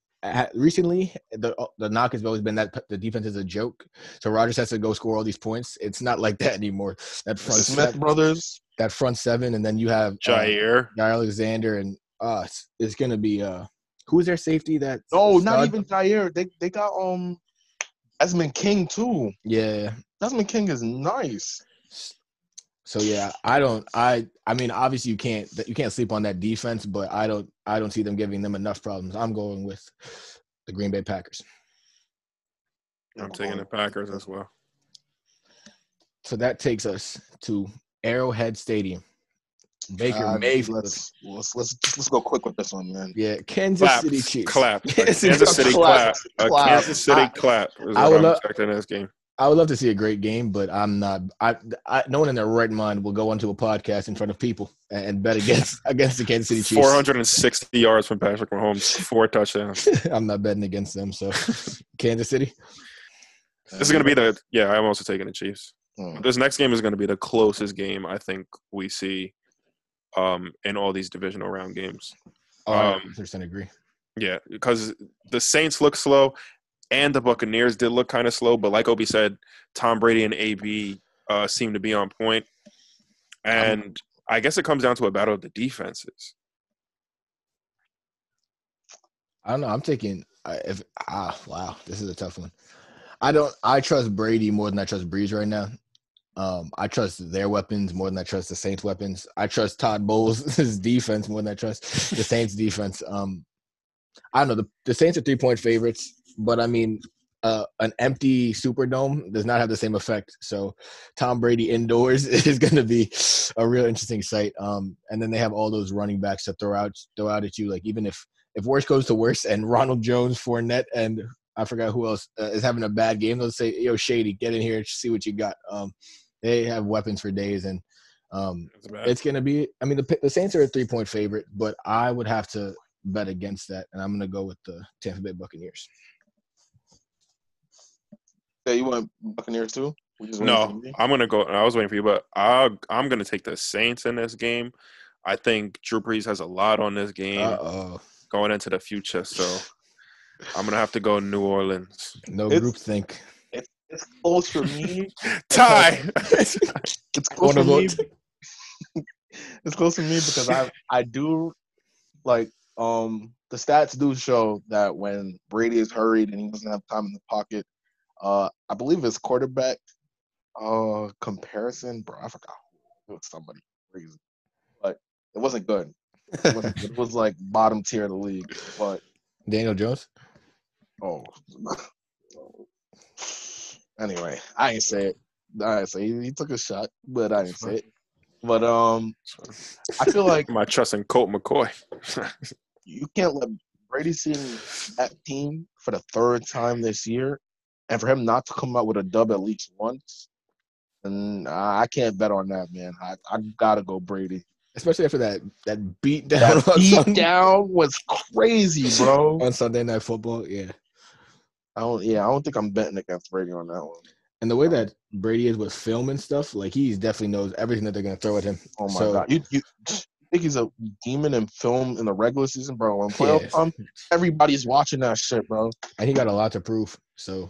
S5: Recently, the the knock has always been that the defense is a joke. So Rodgers has to go score all these points. It's not like that anymore. That front
S6: Smith
S5: seven,
S6: brothers.
S5: that front seven, and then you have uh,
S4: Jaire.
S5: Jaire Alexander and us. It's gonna be uh who's their safety that
S6: No, not even Jaire. They they got um Desmond King too.
S5: yeah.
S6: Desmond King is nice.
S5: So yeah, I don't I I mean obviously you can't you can't sleep on that defense, but I don't I don't see them giving them enough problems. I'm going with the Green Bay Packers.
S4: I'm taking the Packers as well.
S5: So that takes us to Arrowhead Stadium. Baker
S6: Uh,
S5: Mayfield.
S6: Let's, let's let's let's go quick with this one, man.
S5: Yeah, Kansas
S4: Clap.
S5: City Chiefs.
S4: Clap.
S5: Kansas
S4: Kansas City
S6: Clap.
S4: clap. A
S6: Clap.
S4: Kansas City
S5: I-
S4: clap is
S5: I would
S4: I'm
S5: lo-
S4: expecting in this game.
S5: I would love to see a great game, but I'm not. I, I no one in their right mind will go onto a podcast in front of people and, and bet against against the Kansas City Chiefs.
S4: 460 yards from Patrick Mahomes, four touchdowns.
S5: I'm not betting against them. So, Kansas City.
S4: This is going to be the yeah. I'm also taking the Chiefs.
S6: Hmm.
S4: This next game is going to be the closest game I think we see um, in all these divisional round games.
S5: Oh, I
S4: Um,
S5: 100% agree.
S4: Yeah, because the Saints look slow, and the Buccaneers did look kind of slow. But like Obi said, Tom Brady and AB uh, seem to be on point. and I guess it comes down to a battle of the defenses.
S5: I don't know. I'm taking. I- If ah wow, this is a tough one. I don't. I trust Brady more than I trust Brees right now. Um, I trust their weapons more than I trust the Saints' weapons. I trust Todd Bowles' defense more than I trust the Saints' defense. Um, I don't know. The, the Saints are three point favorites, but I mean, uh, an empty Superdome does not have the same effect. So, Tom Brady indoors is going to be a real interesting sight. Um, and then they have all those running backs to throw out, throw out at you. Like even if if worse goes to worse, and Ronald Jones, Fournette, and I forgot who else uh, is having a bad game, they'll say, "Yo, Shady, get in here, and see what you got." Um, they have weapons for days, and um, it's going to be. I mean, the the Saints are a three point favorite, but I would have to bet against that, and I'm going to go with the Tampa Bay Buccaneers.
S6: Yeah, you want Buccaneers too? We just waiting for
S4: No,
S6: me?
S4: I'm gonna go. I was waiting for you, but I, I'm gonna take the Saints in this game. I think Drew Brees has a lot on this game
S5: Uh oh,
S4: going into the future, so I'm gonna have to go New Orleans.
S5: no
S6: It's-
S5: group think.
S6: It's close for me.
S4: Tie.
S6: It's close
S5: Wanna
S6: for me.
S5: vote?
S6: it's close to me because I I do like um the stats do show that when Brady is hurried and he doesn't have time in the pocket, uh I believe his quarterback uh comparison, bro, I forgot who it was somebody crazy. But it wasn't good. It was, it was like bottom tier of the league. But
S5: Daniel Jones.
S6: oh, anyway, I ain't say it. I ain't say it. he took a shot, but I didn't say it. But um, I feel like
S4: My trust in Colt McCoy.
S6: you can't let Brady see that team for the third time this year, and for him not to come out with a dub at least once. And I I can't bet on that, man. I, I gotta go Brady.
S5: Especially after that that beat down
S6: That beat down was crazy, bro.
S5: on Sunday Night Football. Yeah,
S6: I don't. Yeah, I don't think I'm betting against Brady on that one.
S5: and the way that Brady is with film and stuff, like he definitely knows everything that they're gonna throw at him.
S6: Oh my
S5: So-
S6: god, you you think he's a demon in film in the regular season, bro? In playoff
S5: Yeah.
S6: time, everybody's watching that shit, bro.
S5: and he got a lot to prove. So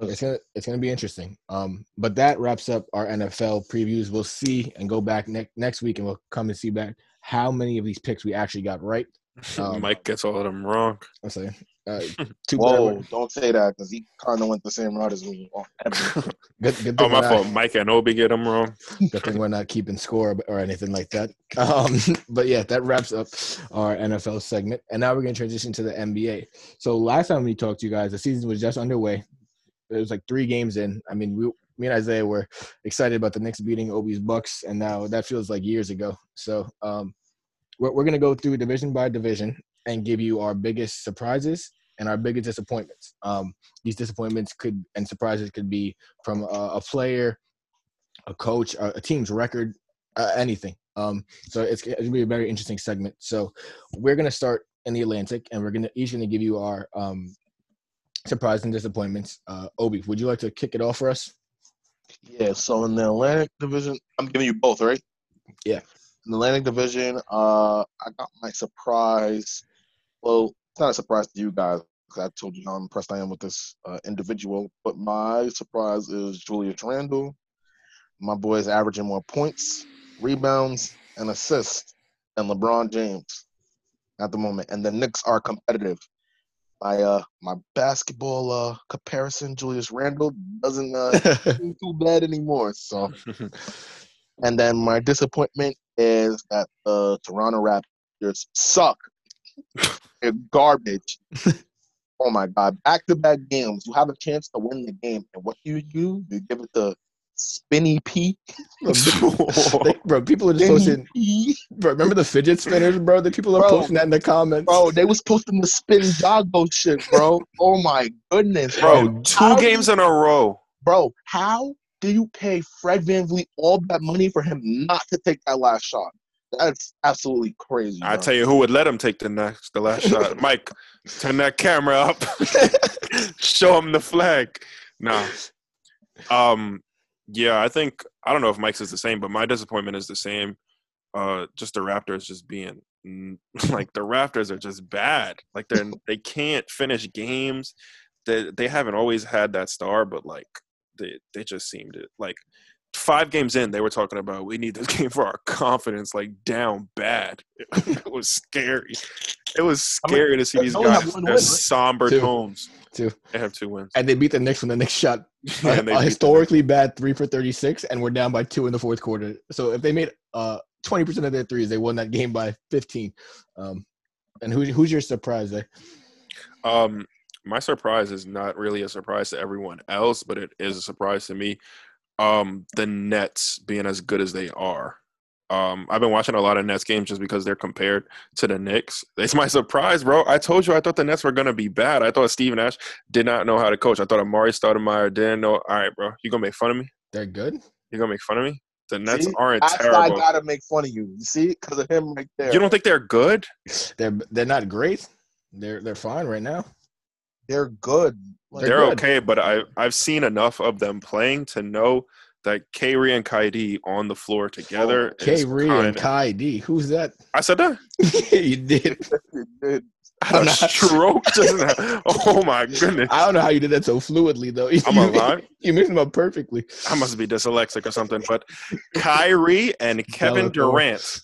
S5: it's gonna it's gonna be interesting. Um, but that wraps up our NFL previews. We'll see and go back next next week, and we'll come and see back how many of these picks we actually got right. Um,
S4: Mike gets all of them wrong.
S5: I'm saying, uh, two
S6: Whoa,
S5: better-
S6: don't say that because he kind of went the same route as me. on.
S5: Good, good
S4: Oh, my
S5: we're
S4: fault.
S5: not,
S4: Mike and Obi get them wrong.
S5: good thing we're not keeping score or anything like that. Um, but yeah, that wraps up our NFL segment, and now we're gonna transition to the NBA. So last time we talked to you guys, the season was just underway. It was like three games in. I mean, we, me and Isaiah were excited about the Knicks beating Obi's Bucks, and now that feels like years ago. So um, we're, we're gonna go through division by division and give you our biggest surprises and our biggest disappointments. Um, these disappointments could and surprises could be from a, a player, a coach, a, a team's record, uh, anything. Um, so it's, it's gonna be a very interesting segment. So we're gonna start in the Atlantic, and we're gonna each gonna give you our um, surprise and disappointments. Uh, Obi, would you like to kick it off for us?
S6: Yeah, so in the Atlantic Division, I'm giving you both, right?
S5: Yeah.
S6: In the Atlantic Division, uh, I got my surprise. Well, it's not a surprise to you guys because I told you how impressed I am with this uh, individual. But my surprise is Julius Randle. My boy is averaging more points, rebounds, and assists than LeBron James at the moment. And the Knicks are competitive. My uh, my basketball uh, comparison, Julius Randle doesn't uh, seem too bad anymore. So, and then my disappointment is that the Toronto Raptors suck. They're garbage. oh my god! Back to back games, you have a chance to win the game, and what do you do? You give it the spinny P.
S5: They- bro, people are just
S6: Spinny
S5: posting.
S6: P.
S5: Bro, remember the fidget spinners, bro? The people are
S6: Bro.
S5: posting that in the comments.
S6: Bro, they was posting the spin doggo shit, bro. Oh my goodness, bro.
S4: Bro, two
S6: How
S4: games in a row.
S6: Bro, how do you pay Fred VanVleet all that money for him not to take that last shot? That's absolutely crazy.
S4: I tell you who would let him take the next, the last shot. Mike, turn that camera up. Show him the flag. No. Um, yeah, I think I don't know if Mike's is the same, but my disappointment is the same. Uh, just the Raptors just being like the Raptors are just bad. Like they're they can't finish games. They they haven't always had that star, but like they they just seemed it like five games in, they were talking about we need this game for our confidence, like down bad. it was scary. It was
S6: I mean,
S4: scary to see these
S6: only have
S4: guys.
S6: one
S4: Their
S6: win,
S4: somber
S5: Two.
S4: tones.
S5: Two.
S4: They have two wins.
S5: And they beat the Knicks when the Knicks shot
S4: Yeah,
S5: a, a historically bad three for 36, and we're down by two in the fourth quarter. So if they made uh 20% of their threes, they won that game by 15. Um, and who, who's your surprise there?
S4: Um, my surprise is not really a surprise to everyone else, but it is a surprise to me. Um, the Nets being as good as they are. Um, I've been watching a lot of Nets games just because they're compared to the Knicks. It's my surprise, bro. I told you I thought the Nets were gonna be bad. I thought Steve Nash did not know how to coach. I thought Amar'e Stoudemire didn't know. All right, bro, you gonna make fun of me?
S5: They're good.
S4: You gonna make fun of me? The Nets
S6: See?
S4: aren't
S6: That's why I gotta make fun of you. You see, because of him right there.
S4: You don't think they're good?
S5: They're they're not great. They're they're fine right now.
S6: They're good. Like,
S4: they're
S5: good.
S4: okay, but I I've seen enough of them playing to know that Kyrie and Kaidi on the floor together. is
S5: K. Ree and
S4: kinda-
S5: Kai D. Who's that?
S4: I said that.
S5: you did.
S6: good.
S4: I had
S5: I'm
S4: a
S5: not-
S4: stroke just now. Oh my goodness.
S5: I don't know how you did that so fluidly though.
S4: I'm
S5: You-
S4: alive.
S5: You mixed them up perfectly.
S4: I must be dyslexic or something. But Kyrie and Kevin. Durant.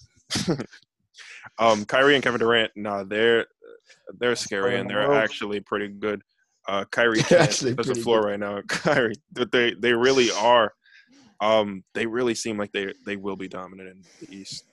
S4: um, Kyrie and Kevin Durant. Nah, they're they're scary and they're actually pretty good. Uh, Kyrie touch the floor right now. Kyrie, but they they really are. Um, they really seem like they they will be dominant in the East.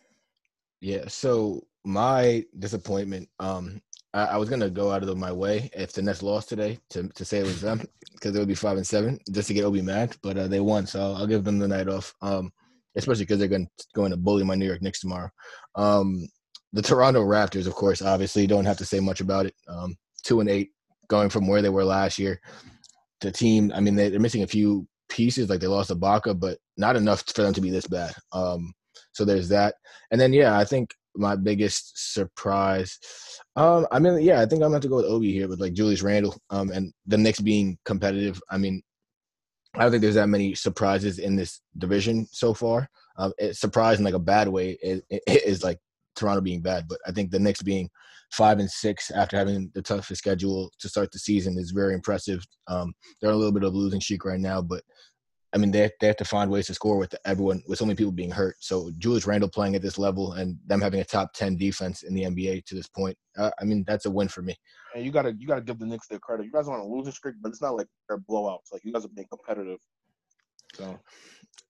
S5: Yeah. So my disappointment, um, I, I was gonna go out of my way if the Nets lost today to to say it was them because they would be five and seven just to get Obi mad, but uh, they won, so I'll give them the night off. Um, especially because they're going going to bully my New York Knicks tomorrow. Um, the Toronto Raptors, of course, obviously don't have to say much about it. Um, two and eight, going from where they were last year. The team, I mean, they, they're missing a few pieces, like they lost Ibaka, but not enough for them to be this bad. Um, so there's that, and then yeah, I think my biggest surprise. Um, I mean, yeah, I think I'm going to go with Obi here with like Julius Randle, um, and the Knicks being competitive. I mean, I don't think there's that many surprises in this division so far. Um, it, surprise in like a bad way is, is like Toronto being bad, but I think the Knicks being five and six after having the toughest schedule to start the season is very impressive. Um, they're on a little bit of a losing streak right now, but I mean they they have to find ways to score with everyone with so many people being hurt. So Julius Randle playing at this level and them having a top ten defense in the NBA to this point, uh, I mean that's a win for me.
S6: And you gotta you gotta give the Knicks their credit. You guys are on a losing streak, but it's not like they're blowouts. Like you guys are being competitive. So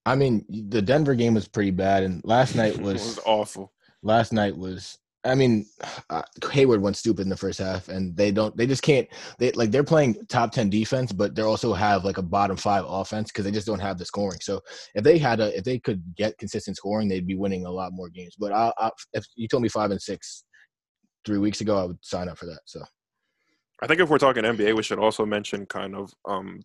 S5: I mean the Denver game was pretty bad, and last night
S4: it
S5: was
S4: was awful.
S5: Last night was I mean, uh, Hayward went stupid in the first half, and they don't. They just can't. They like they're playing top ten defense, but they also have like a bottom five offense because they just don't have the scoring. So if they had a, if they could get consistent scoring, they'd be winning a lot more games. But I, I, if you told me five and six three weeks ago, I would sign up for that. So
S4: I think if we're talking NBA, we should also mention kind of um,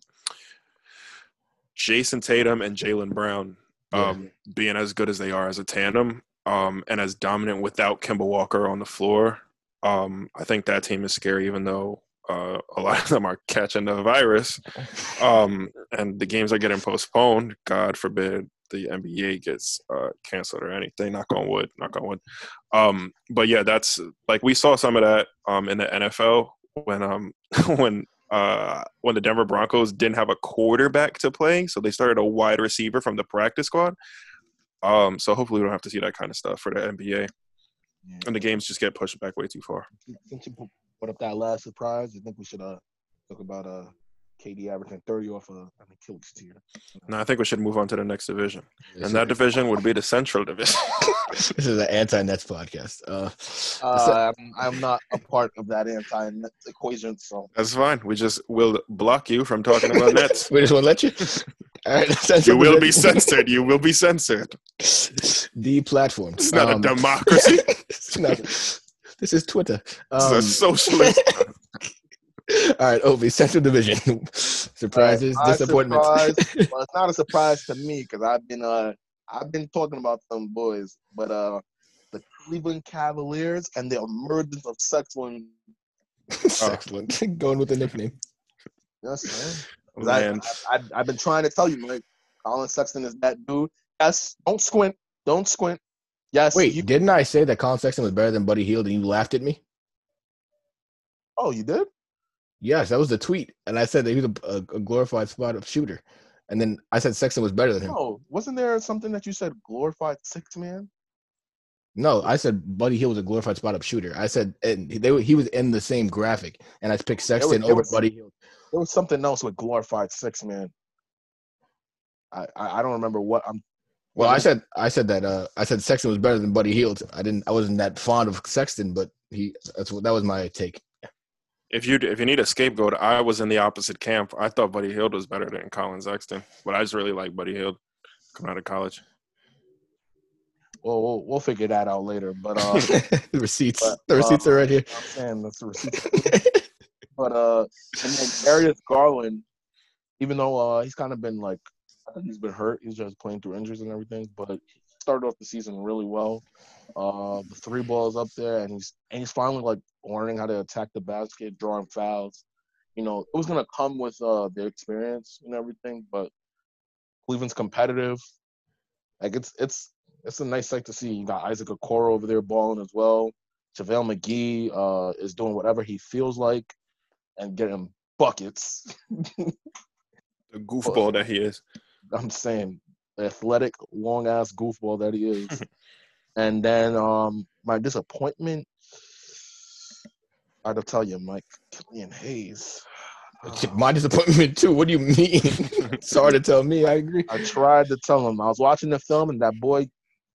S4: Jayson Tatum and Jaylen Brown um, being as good as they are as a tandem um, and as dominant without Kemba Walker on the floor. Um, I think that team is scary, even though uh, a lot of them are catching the virus um, and the games are getting postponed. God forbid the NBA gets uh, canceled or anything. Knock on wood. Knock on wood. Um, but yeah, that's like we saw some of that um, in the NFL when um, when uh, when the Denver Broncos didn't have a quarterback to play, so they started a wide receiver from the practice squad. Um, so hopefully we don't have to see that kind of stuff for the NBA,
S6: Yeah.
S4: and the games just get pushed back way too far.
S6: since you put up that last surprise, I think we should uh talk about uh KD averaging thirty off uh, an Achilles tear.
S4: No, I think we should move on to the next division, and that division would be the Central Division.
S5: this is an anti-Nets podcast. Uh,
S6: Uh, I'm, I'm not a part of that anti Nets equation, so
S4: That's fine. We just will block you from talking about Nets.
S5: we just won't let you. All right,
S4: You will be censored. You will be censored.
S5: The platform.
S4: It's not
S5: Um,
S4: a democracy.
S5: it's not- this is Twitter.
S4: It's
S5: Um,
S4: a socialist.
S5: All right, Obi, Central Division. Surprises,
S6: my
S5: disappointments.
S6: surprise- well, it's not a surprise to me because I've been uh I've been talking about them boys, but uh the Cleveland Cavaliers and the emergence of Sexton.
S5: Excellent. Going with the nickname.
S6: Yes, man. 'Cause I,
S4: Man,
S6: I, I, I've been trying to tell you, Mike. Collin Sexton is that dude. Yes, don't squint. Don't squint. Yes.
S5: Wait,
S6: you,
S5: didn't I say that Collin Sexton was better than Buddy Hield and you laughed at me?
S6: oh, you did?
S5: Yes, that was the tweet. And I said that he was a, a, glorified spot up shooter. And then I said Sexton was better than him.
S6: Oh, wasn't there something that you said glorified six man?
S5: No, I said Buddy Hield was a glorified spot up shooter. I said and they, were- he was in the same graphic. And I picked Sexton
S6: there
S5: over
S6: was-
S5: Buddy Hield.
S6: There was something else with glorified six man. I, I, I don't remember what I'm.
S5: Well, I said I said that uh, I said Sexton was better than Buddy Hield. I didn't I wasn't that fond of Sexton, but he that's what that was my take.
S4: If you if you need a scapegoat, I was in the opposite camp. I thought Buddy Hield was better than Collin Sexton, but I just really like Buddy Hield coming out of college.
S6: Well, we'll, we'll figure that out later. But uh,
S5: the receipts.
S6: but,
S5: the receipts
S6: uh,
S5: are right here.
S6: I'm saying that's the receipt. But uh, and then Darius Garland, even though uh he's kind of been like, I think he's been hurt. He's just playing through injuries and everything. But he started off the season really well. Uh, the three balls up there, and he's and he's finally like learning how to attack the basket, drawing fouls. You know, it was gonna come with uh the experience and everything, but Cleveland's competitive. Like it's it's it's a nice sight to see. You got Isaac Okoro over there balling as well. JaVale McGee uh, is doing whatever he feels like and getting buckets.
S4: The goofball that he is.
S6: I'm saying the athletic, long ass goofball that he is. and then um, my disappointment, I have tell you, Mike Killian Hayes.
S5: My disappointment too. What do you mean? Sorry to tell me. I agree.
S6: I tried to tell him. I was watching the film, and that boy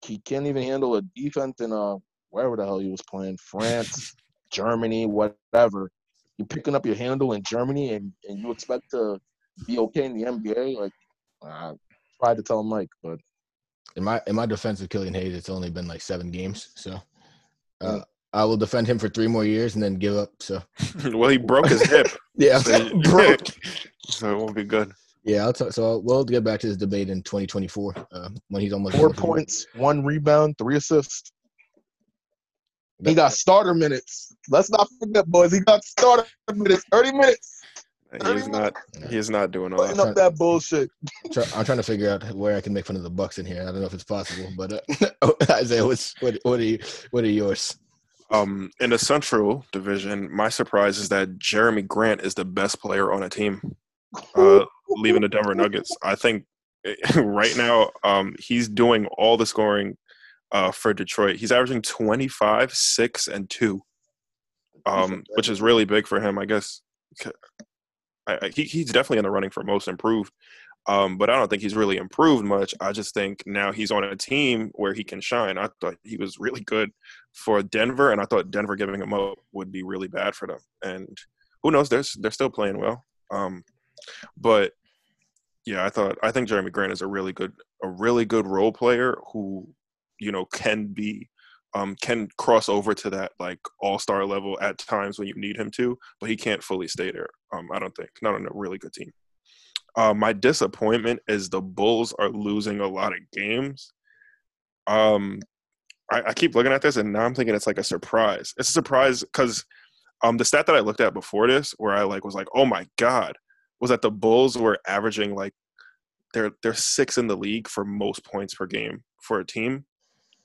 S6: he can't even handle a defense in uh wherever the hell he was playing, France, Germany, whatever. You're picking up your handle in Germany and, and you expect to be okay in the NBA. Like I tried to tell Mike, but
S5: In my in my defense of Killian Hayes, it's only been like seven games, so uh,
S6: Mm.
S5: I will defend him for three more years and then give up. So
S4: well, he broke his hip,
S5: yeah,
S4: so,
S5: bro.
S4: so it won't be good.
S5: Yeah, I'll talk, so I'll, we'll get back to this debate in 2024 uh, when he's almost
S6: four
S5: done with
S6: points, one rebound, three assists. He got starter minutes. Let's not forget, boys. He got starter minutes, 30 minutes.
S4: He is not. He is not doing all
S6: Putting
S4: that.
S6: up that bullshit.
S5: Try, I'm trying to figure out where I can make fun of the Bucks in here. I don't know if it's possible, but uh, Isaiah, what's, what what are you, what are yours?
S4: Um, in the Central Division, my surprise is that Jerami Grant is the best player on a team. Uh, leaving the Denver Nuggets, I think right now um, he's doing all the scoring uh, for Detroit. He's averaging 25, six, and two, um, which is really big for him. I guess I, he, he's definitely in the running for most improved. Um, but I don't think he's really improved much. I just think now he's on a team where he can shine. I thought he was really good for Denver, and I thought Denver giving him up would be really bad for them. And who knows? They're they're still playing well. Um, but yeah, I thought I think Jerami Grant is a really good a really good role player who you know can be um, can cross over to that like all star level at times when you need him to, but he can't fully stay there. Um, I don't think not on a really good team. Uh, my disappointment is the Bulls are losing a lot of games. Um, I, I keep looking at this and now I'm thinking it's like a surprise. It's a surprise because um, the stat that I looked at before this, where I like was like, oh my god, was that the Bulls were averaging like they're they're six in the league for most points per game for a team,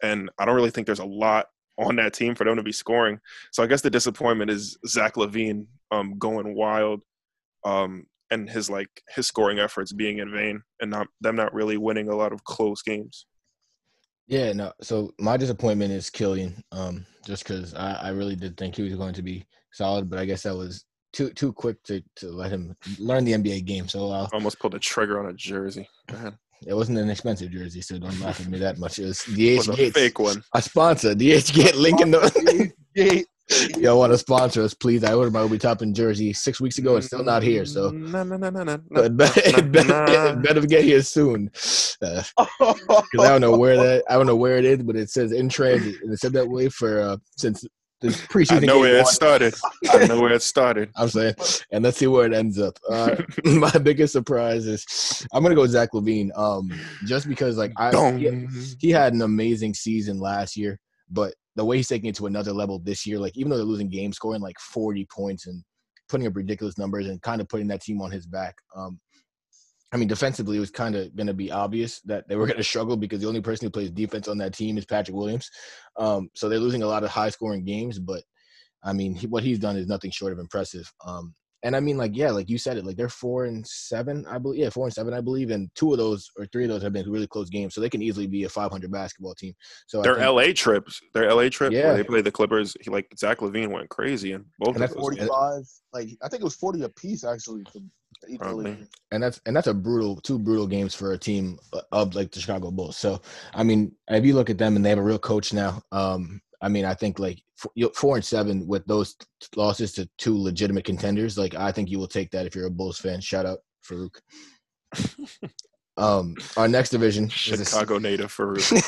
S4: and I don't really think there's a lot on that team for them to be scoring. So I guess the disappointment is Zach LaVine um, going wild, um, and his like his scoring efforts being in vain, and not them not really winning a lot of close games.
S5: Yeah, no. So my disappointment is Killian, um, just because I, I really did think he was going to be solid, but I guess that was too too quick to, to let him learn the NBA game. So uh,
S4: Almost pulled the trigger on a jersey. Go ahead.
S5: it wasn't an expensive jersey, so don't laugh at me that much. It was DH
S4: was a
S5: Gates,
S4: fake one.
S5: a sponsor. DH Gate link in the.
S6: Yeah.
S5: Y'all want to sponsor us, please? I ordered my Obi Toppin jersey six weeks ago. It's still not here, so
S4: no, no, no, no, no,
S5: so it better, it better, it better get here soon. Uh, because I don't know where that I don't know where it is, but it says in transit, and it said that way for uh, since the preseason.
S4: I know where it started. I know where it started.
S5: I'm saying, and let's see where it ends up. Uh, my biggest surprise is I'm gonna go Zach LaVine, um, just because like I he, he had an amazing season last year, but the way he's taking it to another level this year, like even though they're losing games, scoring like 40 points and putting up ridiculous numbers and kind of putting that team on his back. Um, I mean, defensively, it was kind of going to be obvious that they were going to struggle because the only person who plays defense on that team is Patrick Williams. Um, so they're losing a lot of high scoring games, but I mean, he, what he's done is nothing short of impressive. Um, and I mean, like, yeah, like you said it, like they're four and seven, I believe. Yeah, four and seven, I believe. And two of those or three of those have been really close games. So they can easily be a 500 basketball team. So
S4: Their
S5: think-
S4: LA trips, their LA trip
S5: Yeah.
S4: where they played the Clippers, he, like Zach LaVine went crazy And both
S5: And
S4: of
S5: that's
S4: those.
S6: 45. Like I think it was 40 apiece actually for each
S4: Probably.
S5: and that's and that's a brutal two brutal games for a team of like the Chicago Bulls. So I mean, if you look at them and they have a real coach now, um, I mean, I think like f- four and seven with those losses to two legitimate contenders, like I think you will take that if you're a Bulls fan. Shout out Farouk. um, our next division is the-
S4: Chicago native for
S6: Yeah,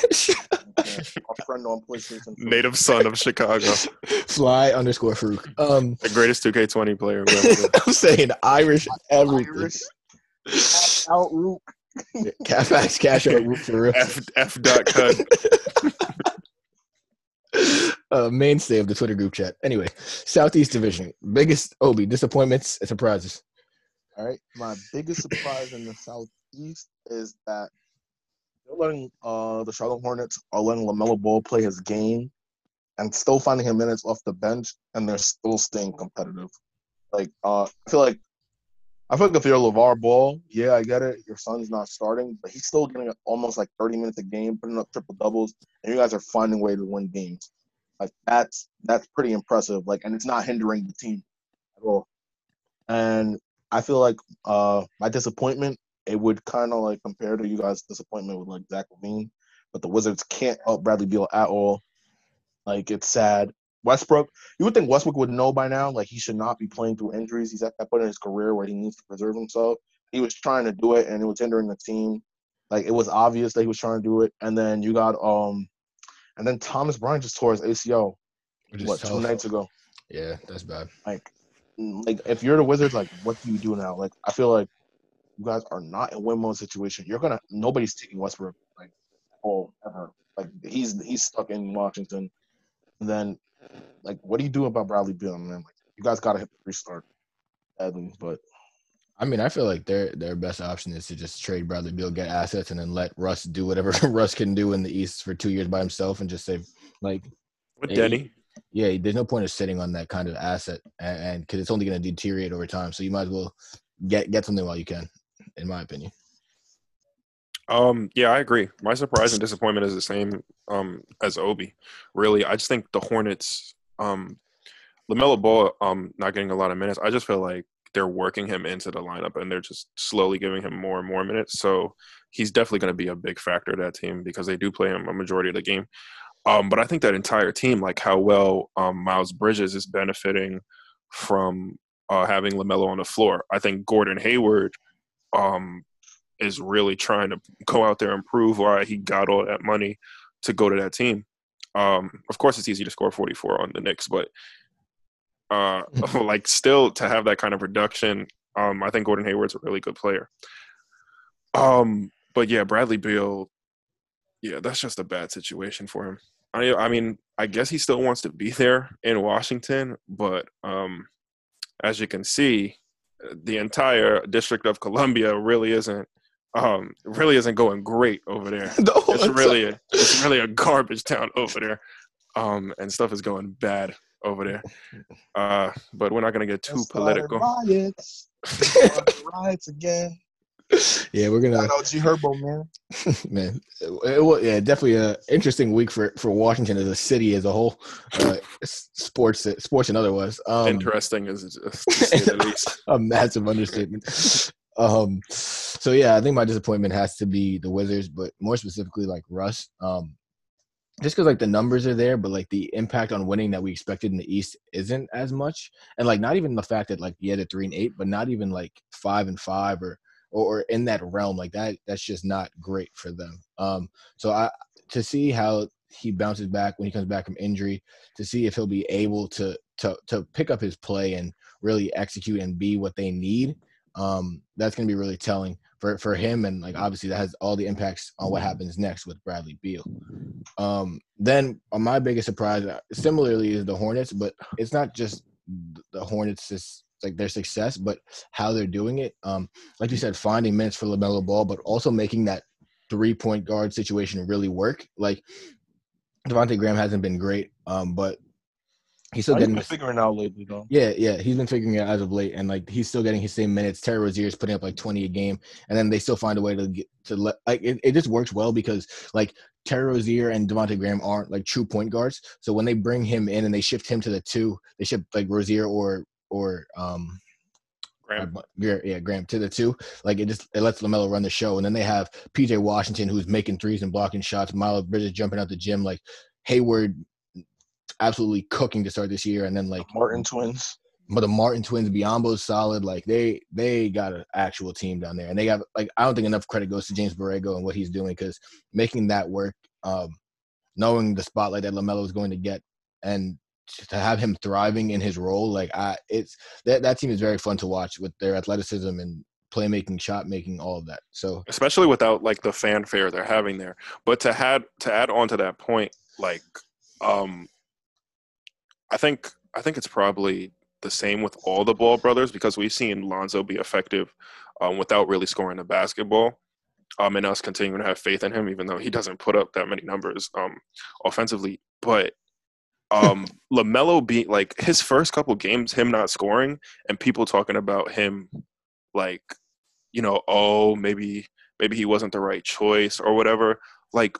S6: our friend on PlayStation.
S4: native son of Chicago,
S5: Fly underscore Farouk. Um,
S4: the greatest 2K20 player. who ever lived.
S5: I'm saying Irish everything.
S6: Irish. Out Rook.
S5: Cash, cash out Rook for real.
S4: F F dot cut.
S5: uh, mainstay of the Twitter group chat. Anyway, Southeast Division, biggest Obi disappointments and surprises.
S6: All right. My biggest surprise in the Southeast is that they're letting uh, the Charlotte Hornets are letting LaMelo Ball play his game and still finding him minutes off the bench, and they're still staying competitive. Like, uh, I feel like I feel like if you're LeVar Ball, yeah, I get it. Your son's not starting, but he's still getting almost like 30 minutes a game, putting up triple doubles, and you guys are finding a way to win games. Like that's that's pretty impressive. Like, and it's not hindering the team at all. And I feel like uh my disappointment it would kind of like compare to you guys' disappointment with like Zach LaVine, but the Wizards can't help Bradley Beal at all. Like it's sad. Westbrook, you would think Westbrook would know by now. Like he should not be playing through injuries. He's at that point in his career where he needs to preserve himself. He was trying to do it, and it was hindering the team. Like it was obvious that he was trying to do it. And then you got um, and then Thomas Bryant just tore his ACL what two nights ago.
S5: Yeah, that's bad.
S6: Like, like if you're the Wizards, like what do you do now? Like I feel like you guys are not in win mode situation. You're gonna nobody's taking Westbrook like all ever. Like he's he's stuck in Washington. And then like what do you do about Bradley Beal, man? Like you guys gotta hit the restart. Badly, but
S5: I mean, I feel like their their best option is to just trade Bradley Beal, get assets, and then let Russ do whatever Russ can do in the East for two years by himself, and just say, like,
S4: With
S5: Hey,
S4: Denny.
S5: yeah, there's no point of sitting on that kind of asset, and because it's only going to deteriorate over time. So you might as well get get something while you can, in my opinion.
S4: Um, yeah, I agree. My surprise and disappointment is the same um, as Obi. Really, I just think the Hornets, um, Lamelo Ball, um, not getting a lot of minutes. I just feel like they're working him into the lineup and they're just slowly giving him more and more minutes. So he's definitely going to be a big factor to that team because they do play him a majority of the game. Um, but I think that entire team, like how well um, Miles Bridges is benefiting from uh, having Lamelo on the floor. I think Gordon Hayward um, is really trying to go out there and prove why he got all that money to go to that team. Um, of course, it's easy to score 44 on the Knicks, but uh, like still to have that kind of production, um, I think Gordon Hayward's a really good player. Um, but yeah, Bradley Beal, yeah, that's just a bad situation for him. I, I mean, I guess he still wants to be there in Washington, but um, as you can see, the entire District of Columbia really isn't um, really isn't going great over there. It's really a, it's really a garbage town over there, um, and stuff is going bad over there. Uh, but we're not gonna get too political.
S6: Riots. Riots again.
S5: yeah, we're gonna
S6: Shout out G Herbo, man.
S5: man. It, wa- yeah, definitely a interesting week for for Washington as a city as a whole, uh, sports sports and otherwise. Um,
S4: Interesting is just to say the least.
S5: a massive understatement. Um, so yeah, I think my disappointment has to be the Wizards, but more specifically like Russ. Um, just because like the numbers are there, but like the impact on winning that we expected in the East isn't as much, and like not even the fact that like he had a three and eight, but not even like five and five or or, or in that realm like that. That's just not great for them. Um, so I to see how he bounces back when he comes back from injury, to see if he'll be able to to to pick up his play and really execute and be what they need um, that's going to be really telling for, for him. And like, obviously that has all the impacts on what happens next with Bradley Beal. Um, then uh, my biggest surprise uh, similarly is the Hornets, but it's not just the Hornets, it's like their success, but how they're doing it. Um, like you said, finding minutes for LaMelo ball, but also making that three point guard situation really work. Like Devonte' Graham hasn't been great. Um, but he's still getting
S6: been figuring out lately, though.
S5: yeah, yeah, he's been figuring it out as of late, and like he's still getting his same minutes. Terry Rozier is putting up like twenty a game, and then they still find a way to get to let like it, it just works well because like Terry Rozier and Devonte' Graham aren't like true point guards. So when they bring him in and they shift him to the two, they shift like Rozier or or um
S4: Graham.
S5: yeah, yeah, Graham to the two. Like it just it lets Lamelo run the show, and then they have PJ Washington who's making threes and blocking shots. Miles Bridges jumping out the gym, like Hayward absolutely cooking to start this year, and then like
S6: Martin twins.
S5: but the Martin twins, Biyombo's solid. Like they they got an actual team down there, and they got like I don't think enough credit goes to James Borrego and what he's doing because making that work, um, knowing the spotlight that Lamelo is going to get, and to have him thriving in his role, like I, it's that that team is very fun to watch with their athleticism and playmaking, shot making, all of that. So
S4: especially without like the fanfare they're having there. But to add to add on to that point, like um I think I think it's probably the same with all the Ball brothers because we've seen Lonzo be effective um, without really scoring the basketball. Um, and us continuing to have faith in him, even though he doesn't put up that many numbers um, offensively. But um, Lamelo being like his first couple games, him not scoring, and people talking about him like, you know, oh maybe maybe he wasn't the right choice or whatever. Like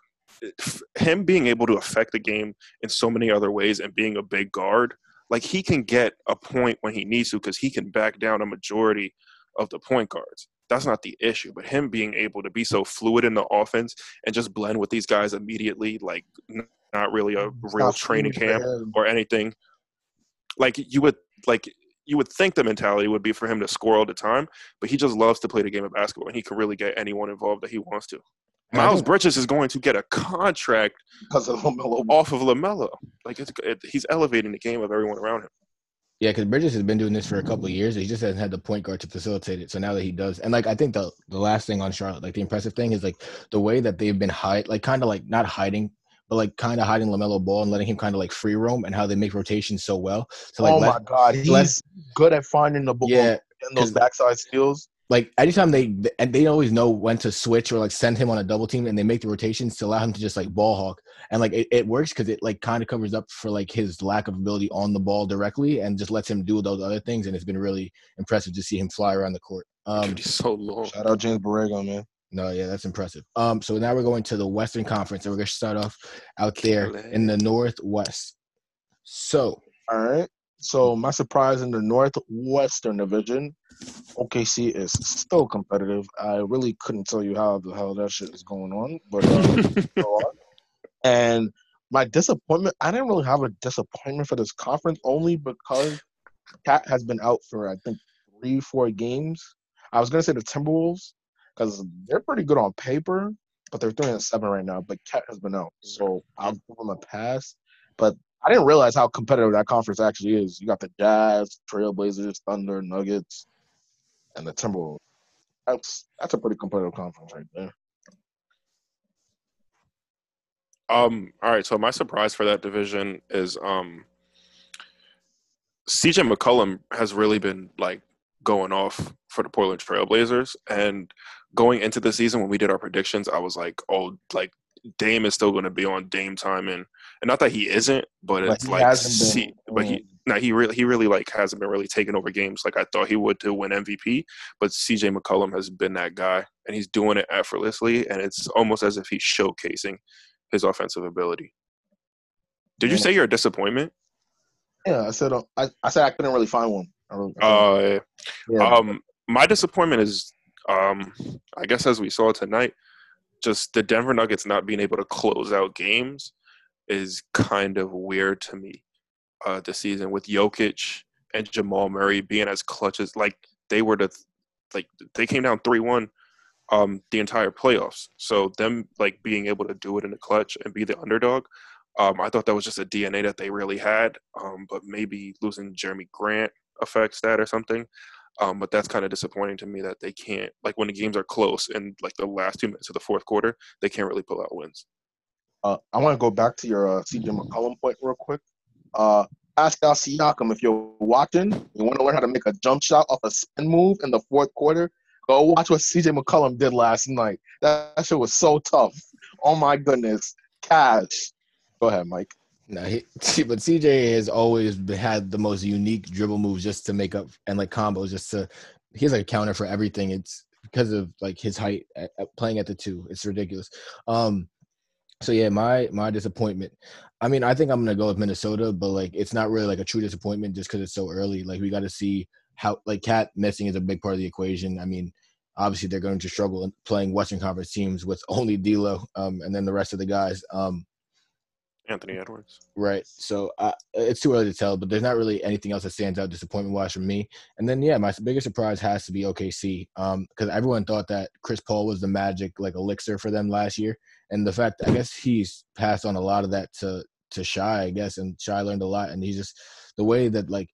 S4: him being able to affect the game in so many other ways and being a big guard, like he can get a point when he needs to because he can back down a majority of the point guards. That's not the issue. But him being able to be so fluid in the offense and just blend with these guys immediately, like not really a
S6: It's
S4: real training camp
S6: him.
S4: or anything. Like you would like you would think the mentality would be for him to score all the time, but he just loves to play the game of basketball and he can really get anyone involved that he wants to. Miles
S5: think-
S4: Bridges is going to get a contract
S6: of
S4: off of Lamelo. Like it's it, he's elevating the game of everyone around him.
S5: Yeah, because Bridges has been doing this for a couple of years. He just hasn't had the point guard to facilitate it. So now that he does, and like I think the the last thing on Charlotte, like the impressive thing is like the way that they've been hide, like kind of like not hiding, but like kind of hiding Lamelo Ball and letting him kind of like free roam, and how they make rotations so well. So like
S6: oh
S5: let-
S6: my god, he's
S5: let-
S6: good at finding the ball
S5: yeah,
S6: and those
S5: 'cause-
S6: backside steals.
S5: like anytime they and they always know when to switch or like send him on a double team and they make the rotations to allow him to just like ball hawk and like it, it works because it like kind of covers up for like his lack of ability on the ball directly and just lets him do those other things and it's been really impressive to see him fly around the court um
S4: Dude, he's so long.
S6: Shout out James Borrego, man.
S5: No yeah that's impressive um so now we're going to the western conference and we're gonna start off out there in the northwest so
S6: All right. So my surprise in the Northwestern Division, OKC is still competitive. I really couldn't tell you how the hell that shit is going on, but uh, and my disappointment, I didn't really have a disappointment for this conference only because KAT has been out for I think three, four games. I was gonna say the Timberwolves because they're pretty good on paper, but they're three and seven right now. But KAT has been out, so I'll give them a pass. But I didn't realize how competitive that conference actually is. You got the Jazz, Trailblazers, Thunder, Nuggets, and the Timberwolves. That's that's a pretty competitive conference right there.
S4: Um, all right, so my surprise for that division is um CJ McCollum has really been like going off for the Portland Trailblazers and going into the season when we did our predictions, I was like, oh, like Dame is still going to be on Dame time and and not that he isn't, but it's like
S6: been-
S4: but he now he really he really like hasn't been really taking over games like I thought he would to win MVP. But CJ McCollum has been that guy, and he's doing it effortlessly, and it's almost as if he's showcasing his offensive ability. Did you say you're a disappointment?
S6: Yeah, I said uh, I, I said I couldn't really find one. Really, I
S4: Uh,
S6: yeah.
S4: um, my disappointment is, um, I guess as we saw tonight, just the Denver Nuggets not being able to close out games is kind of weird to me. Uh, this season with Jokic and Jamal Murray being as clutch as like they were the, like they came down three one, um, the entire playoffs. So them like being able to do it in the clutch and be the underdog. Um, I thought that was just a DNA that they really had, um, but maybe losing Jerami Grant affects that or something. Um, but that's kind of disappointing to me that they can't like when the games are close in like the last two minutes of the fourth quarter, they can't really pull out wins.
S6: Uh, I want to go back to your uh, CJ McCollum point real quick. Uh, Pascal Siakam, if you're watching, you want to learn how to make a jump shot off a spin move in the fourth quarter, go watch what CJ McCollum did last night. That, that shit was so tough. Oh my goodness. Cash. Go ahead, Mike.
S5: No, he, but CJ has always had the most unique dribble moves just to make up and like combos just to. He's like a counter for everything. It's because of like his height at, at playing at the two. It's ridiculous. Um, so yeah, my my disappointment. I mean, I think I'm gonna go with Minnesota, but like it's not really like a true disappointment just because it's so early. Like we got to see how like KAT missing is a big part of the equation. I mean, obviously they're going to struggle playing Western Conference teams with only D'Lo, um, and then the rest of the guys. Um,
S4: Anthony Edwards.
S5: Right. So uh, it's too early to tell, but there's not really anything else that stands out disappointment wise for me. And then yeah, my biggest surprise has to be OKC, um, because everyone thought that Chris Paul was the magic like elixir for them last year, and the fact I guess he's passed on a lot of that to to Shai, I guess, and Shai learned a lot, and he's just the way that like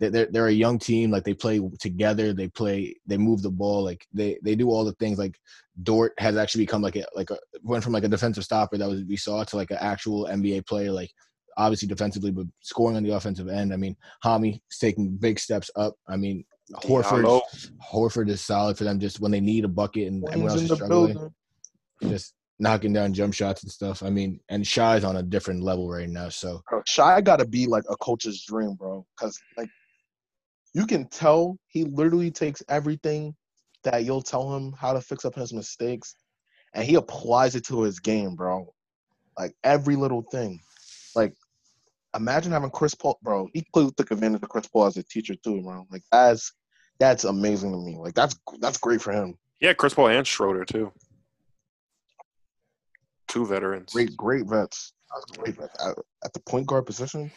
S5: they're they're a young team, like they play together, they play, they move the ball, like they they do all the things like Dort has actually become like a like a went from like a defensive stopper that was we saw to like an actual NBA player, like obviously defensively, but scoring on the offensive end. I mean, Hami is taking big steps up. I mean, Horford Horford is solid for them just when they need a bucket and everyone else is struggling,
S6: building.
S5: just knocking down jump shots and stuff. I mean, and Shai's on a different level right now. So
S6: Bro, Shai got to be like a coach's dream, bro. Because like you can tell he literally takes everything that you'll tell him how to fix up his mistakes, and he applies it to his game, bro. Like every little thing. Like imagine having Chris Paul, bro. He clearly took advantage of Chris Paul as a teacher too, bro. Like as That's amazing to me. Like that's that's great for him.
S4: Yeah, Chris Paul and Schroeder too. Two veterans.
S6: Great, great vets. That's. At, at the point guard position.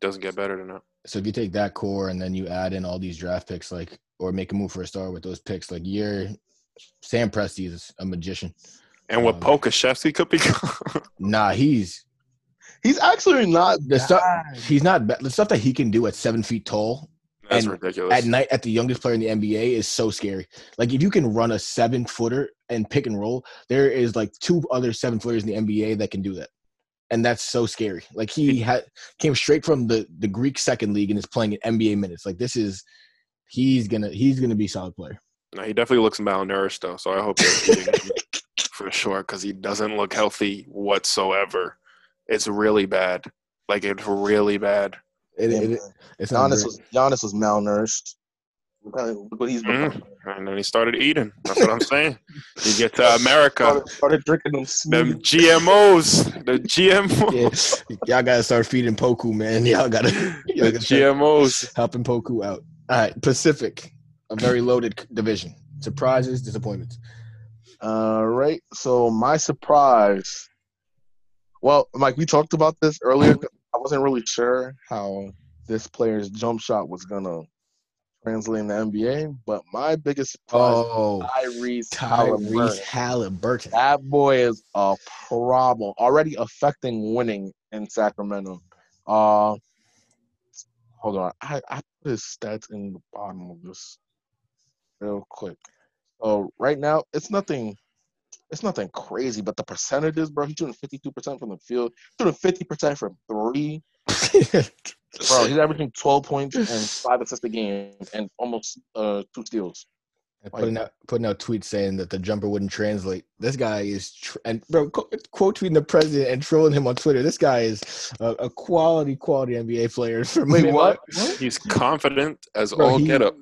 S4: Doesn't get better than that.
S5: So if you take that core and then you add in all these draft picks, like or make a move for a star with those picks, like you're Sam Presti is a magician.
S4: And what
S5: Um,
S4: Pokusevski could become.
S5: Nah, he's
S6: He's actually not
S5: the stuff. He's not ba- the stuff that he can do at seven feet tall
S4: That's
S5: And
S4: ridiculous.
S5: at night at the youngest player in the NBA is so scary. Like if you can run a seven footer and pick and roll, there is like two other seven footers in the NBA that can do that, and that's so scary. Like he had came straight from the the Greek second league and is playing in NBA minutes. Like this is he's gonna he's gonna be a solid player.
S4: No, he definitely looks malnourished though, so I hope they're eating him for sure because he doesn't look healthy whatsoever. It's really bad. Like it's really bad.
S5: It,
S6: Yeah,
S5: it- it's not
S6: Giannis was Giannis was malnourished. Look what he's become.
S4: Mm. And then he started eating. That's what I'm saying. You get to America,
S6: Started, started drinking them
S4: them. GMOs, the GMOs,
S5: Yeah, y'all gotta start feeding Poku, man. Y'all gotta, y'all
S4: the
S5: gotta
S4: GMOs.
S5: helping Poku out. All right, Pacific, a very loaded division. Surprises, disappointments.
S6: All right. So my surprise. Well, Mike, we talked about this earlier. I wasn't really sure how this player's jump shot was gonna translate in the NBA, but my biggest
S5: Oh,
S6: is Tyrese Halliburton.
S5: Tyrese Halliburton.
S6: That boy is a problem. Already affecting winning in Sacramento. Uh hold on. I, I put his stats in the bottom of this real quick. So right now it's nothing it's nothing crazy, but the percentages, bro, he's shooting 52% from the field, shooting 50% from three. Bro, he's averaging 12 points and five assists a game and almost uh two steals.
S5: And putting out putting out tweets saying that the jumper wouldn't translate. This guy is tr- and bro qu- quote tweeting the president and trolling him on Twitter. This guy is a, a quality quality NBA player. For
S6: Wait,
S5: me.
S6: what?
S4: He's confident as
S5: Bro,
S4: all
S5: he-
S4: get up.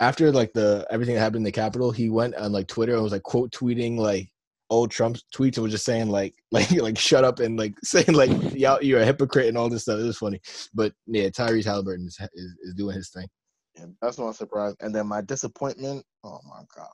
S5: After like the everything that happened in the Capitol, he went on like Twitter and was like quote tweeting like old Trump tweets and was just saying like like like shut up and like saying like y'all you're a hypocrite and all this stuff. It was funny, but yeah, Tyrese Halliburton is is, is doing his thing.
S6: And that's not a surprise. And then my disappointment, oh my god.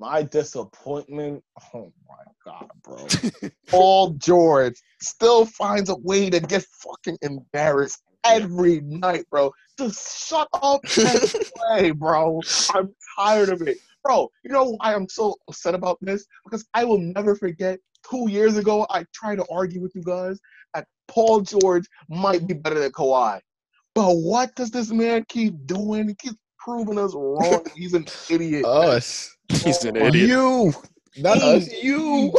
S6: My disappointment, oh my god, bro. Paul George still finds a way to get fucking embarrassed every night, bro. Just shut up and play, bro. I'm tired of it. Bro, you know why I'm so upset about this? Because I will never forget two years ago, I tried to argue with you guys that Paul George might be better than Kawhi. But what does this man keep doing? He keeps proving us wrong. He's an idiot.
S5: Us,
S4: He's an
S6: Oh,
S4: idiot.
S5: you, not
S6: Me.
S5: us, you.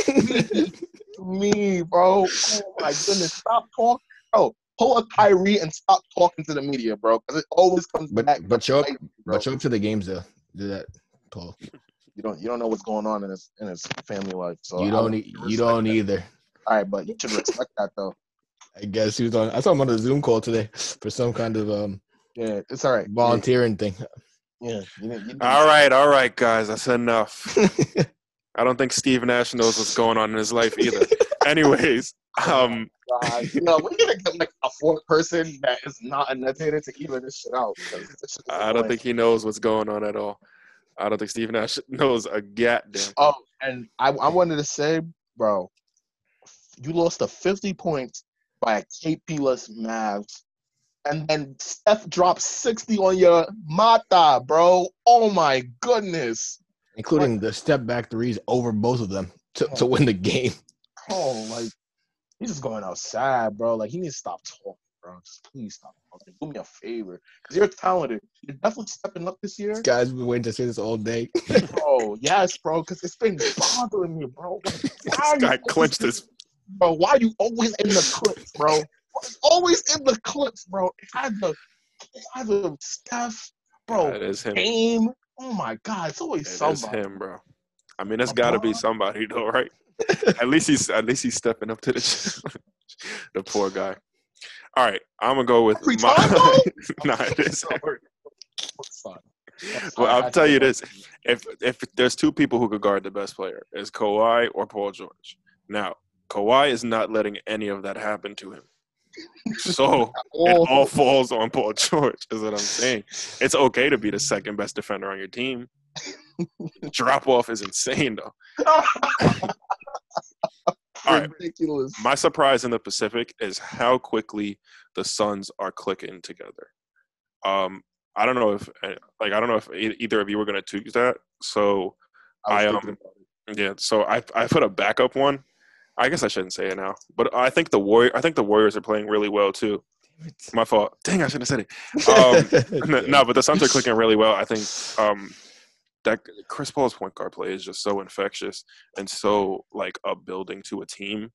S6: me, bro. Oh my goodness. Stop talking. Bro, pull a Kyrie and stop talking to the media, bro. Because it always comes
S5: But
S6: back.
S5: but show up,
S6: you, bro.
S5: but show up to the games though. Do that, Paul.
S6: You don't you don't know what's going on in his in his family life. So
S5: you
S6: I
S5: don't. e- You don't
S6: that.
S5: either.
S6: All right, but you should respect that though.
S5: I guess he was on. I saw him on a Zoom call today for some kind of um
S6: Yeah, it's all right.
S5: volunteering thing.
S6: Yeah, you, didn't- you, didn't-
S4: All right, all right, guys, that's enough. I don't think Steve Nash knows what's going on in his life either. Anyways, um,
S6: God, you know, we're gonna get like a fourth person that is not a netator to even this shit out. 'cause this shit
S4: I don't
S6: annoying.
S4: think he knows what's going on at all. I don't think Steve Nash knows a goddamn.
S6: Oh, and I, I wanted to say, bro, you lost to 50 points by a KP-less Mavs. And then Steph dropped 60 on your Mata, bro. Oh my goodness.
S5: including the step back threes over both of them to, to oh. win the game.
S6: Oh, like he's just going outside, bro. Like he needs to stop talking, bro. Just please stop talking. Do me a favor. Because you're talented. You're definitely stepping up this year.
S5: This guy's been waiting to say this all day.
S6: Bro, yes, bro. Because it's been bothering me, bro. Like, why
S4: This
S6: are you
S4: guy
S6: always
S4: clenched his.
S6: bro. Why you always in the clips, bro? Always in the clips, bro. It's either, it's either Steph, bro,
S4: That is him.
S6: Game. Oh my God, it's always
S4: It is
S6: somebody.
S4: him, bro. I mean, it's got to be somebody though, right? at least he's at least he's stepping up to the the poor guy. All right, I'm gonna go with my. nah, it is. him.
S6: It's fine. That's
S4: Well. I'll tell you this: if if there's two people who could guard the best player, it's Kawhi or Paul George. Now, Kawhi is not letting any of that happen to him. So it
S6: All-
S4: all falls on Paul George, is what I'm saying. It's okay to be the second best defender on your team. Drop off is insane, though. All right.
S6: ridiculous.
S4: My surprise in the Pacific is how quickly the Suns are clicking together. Um, I don't know if like I don't know if e- either of you were going to choose that. So I,
S6: was
S4: um,
S6: thinking about it.
S4: yeah, so I I put a backup one. I guess I shouldn't say it now, but I think the Warrior I think the Warriors are playing really well too. My fault. Dang, I shouldn't have said it. Um, no, but the Suns are clicking really well. I think um, that Chris Paul's point guard play is just so infectious and so like upbuilding to a team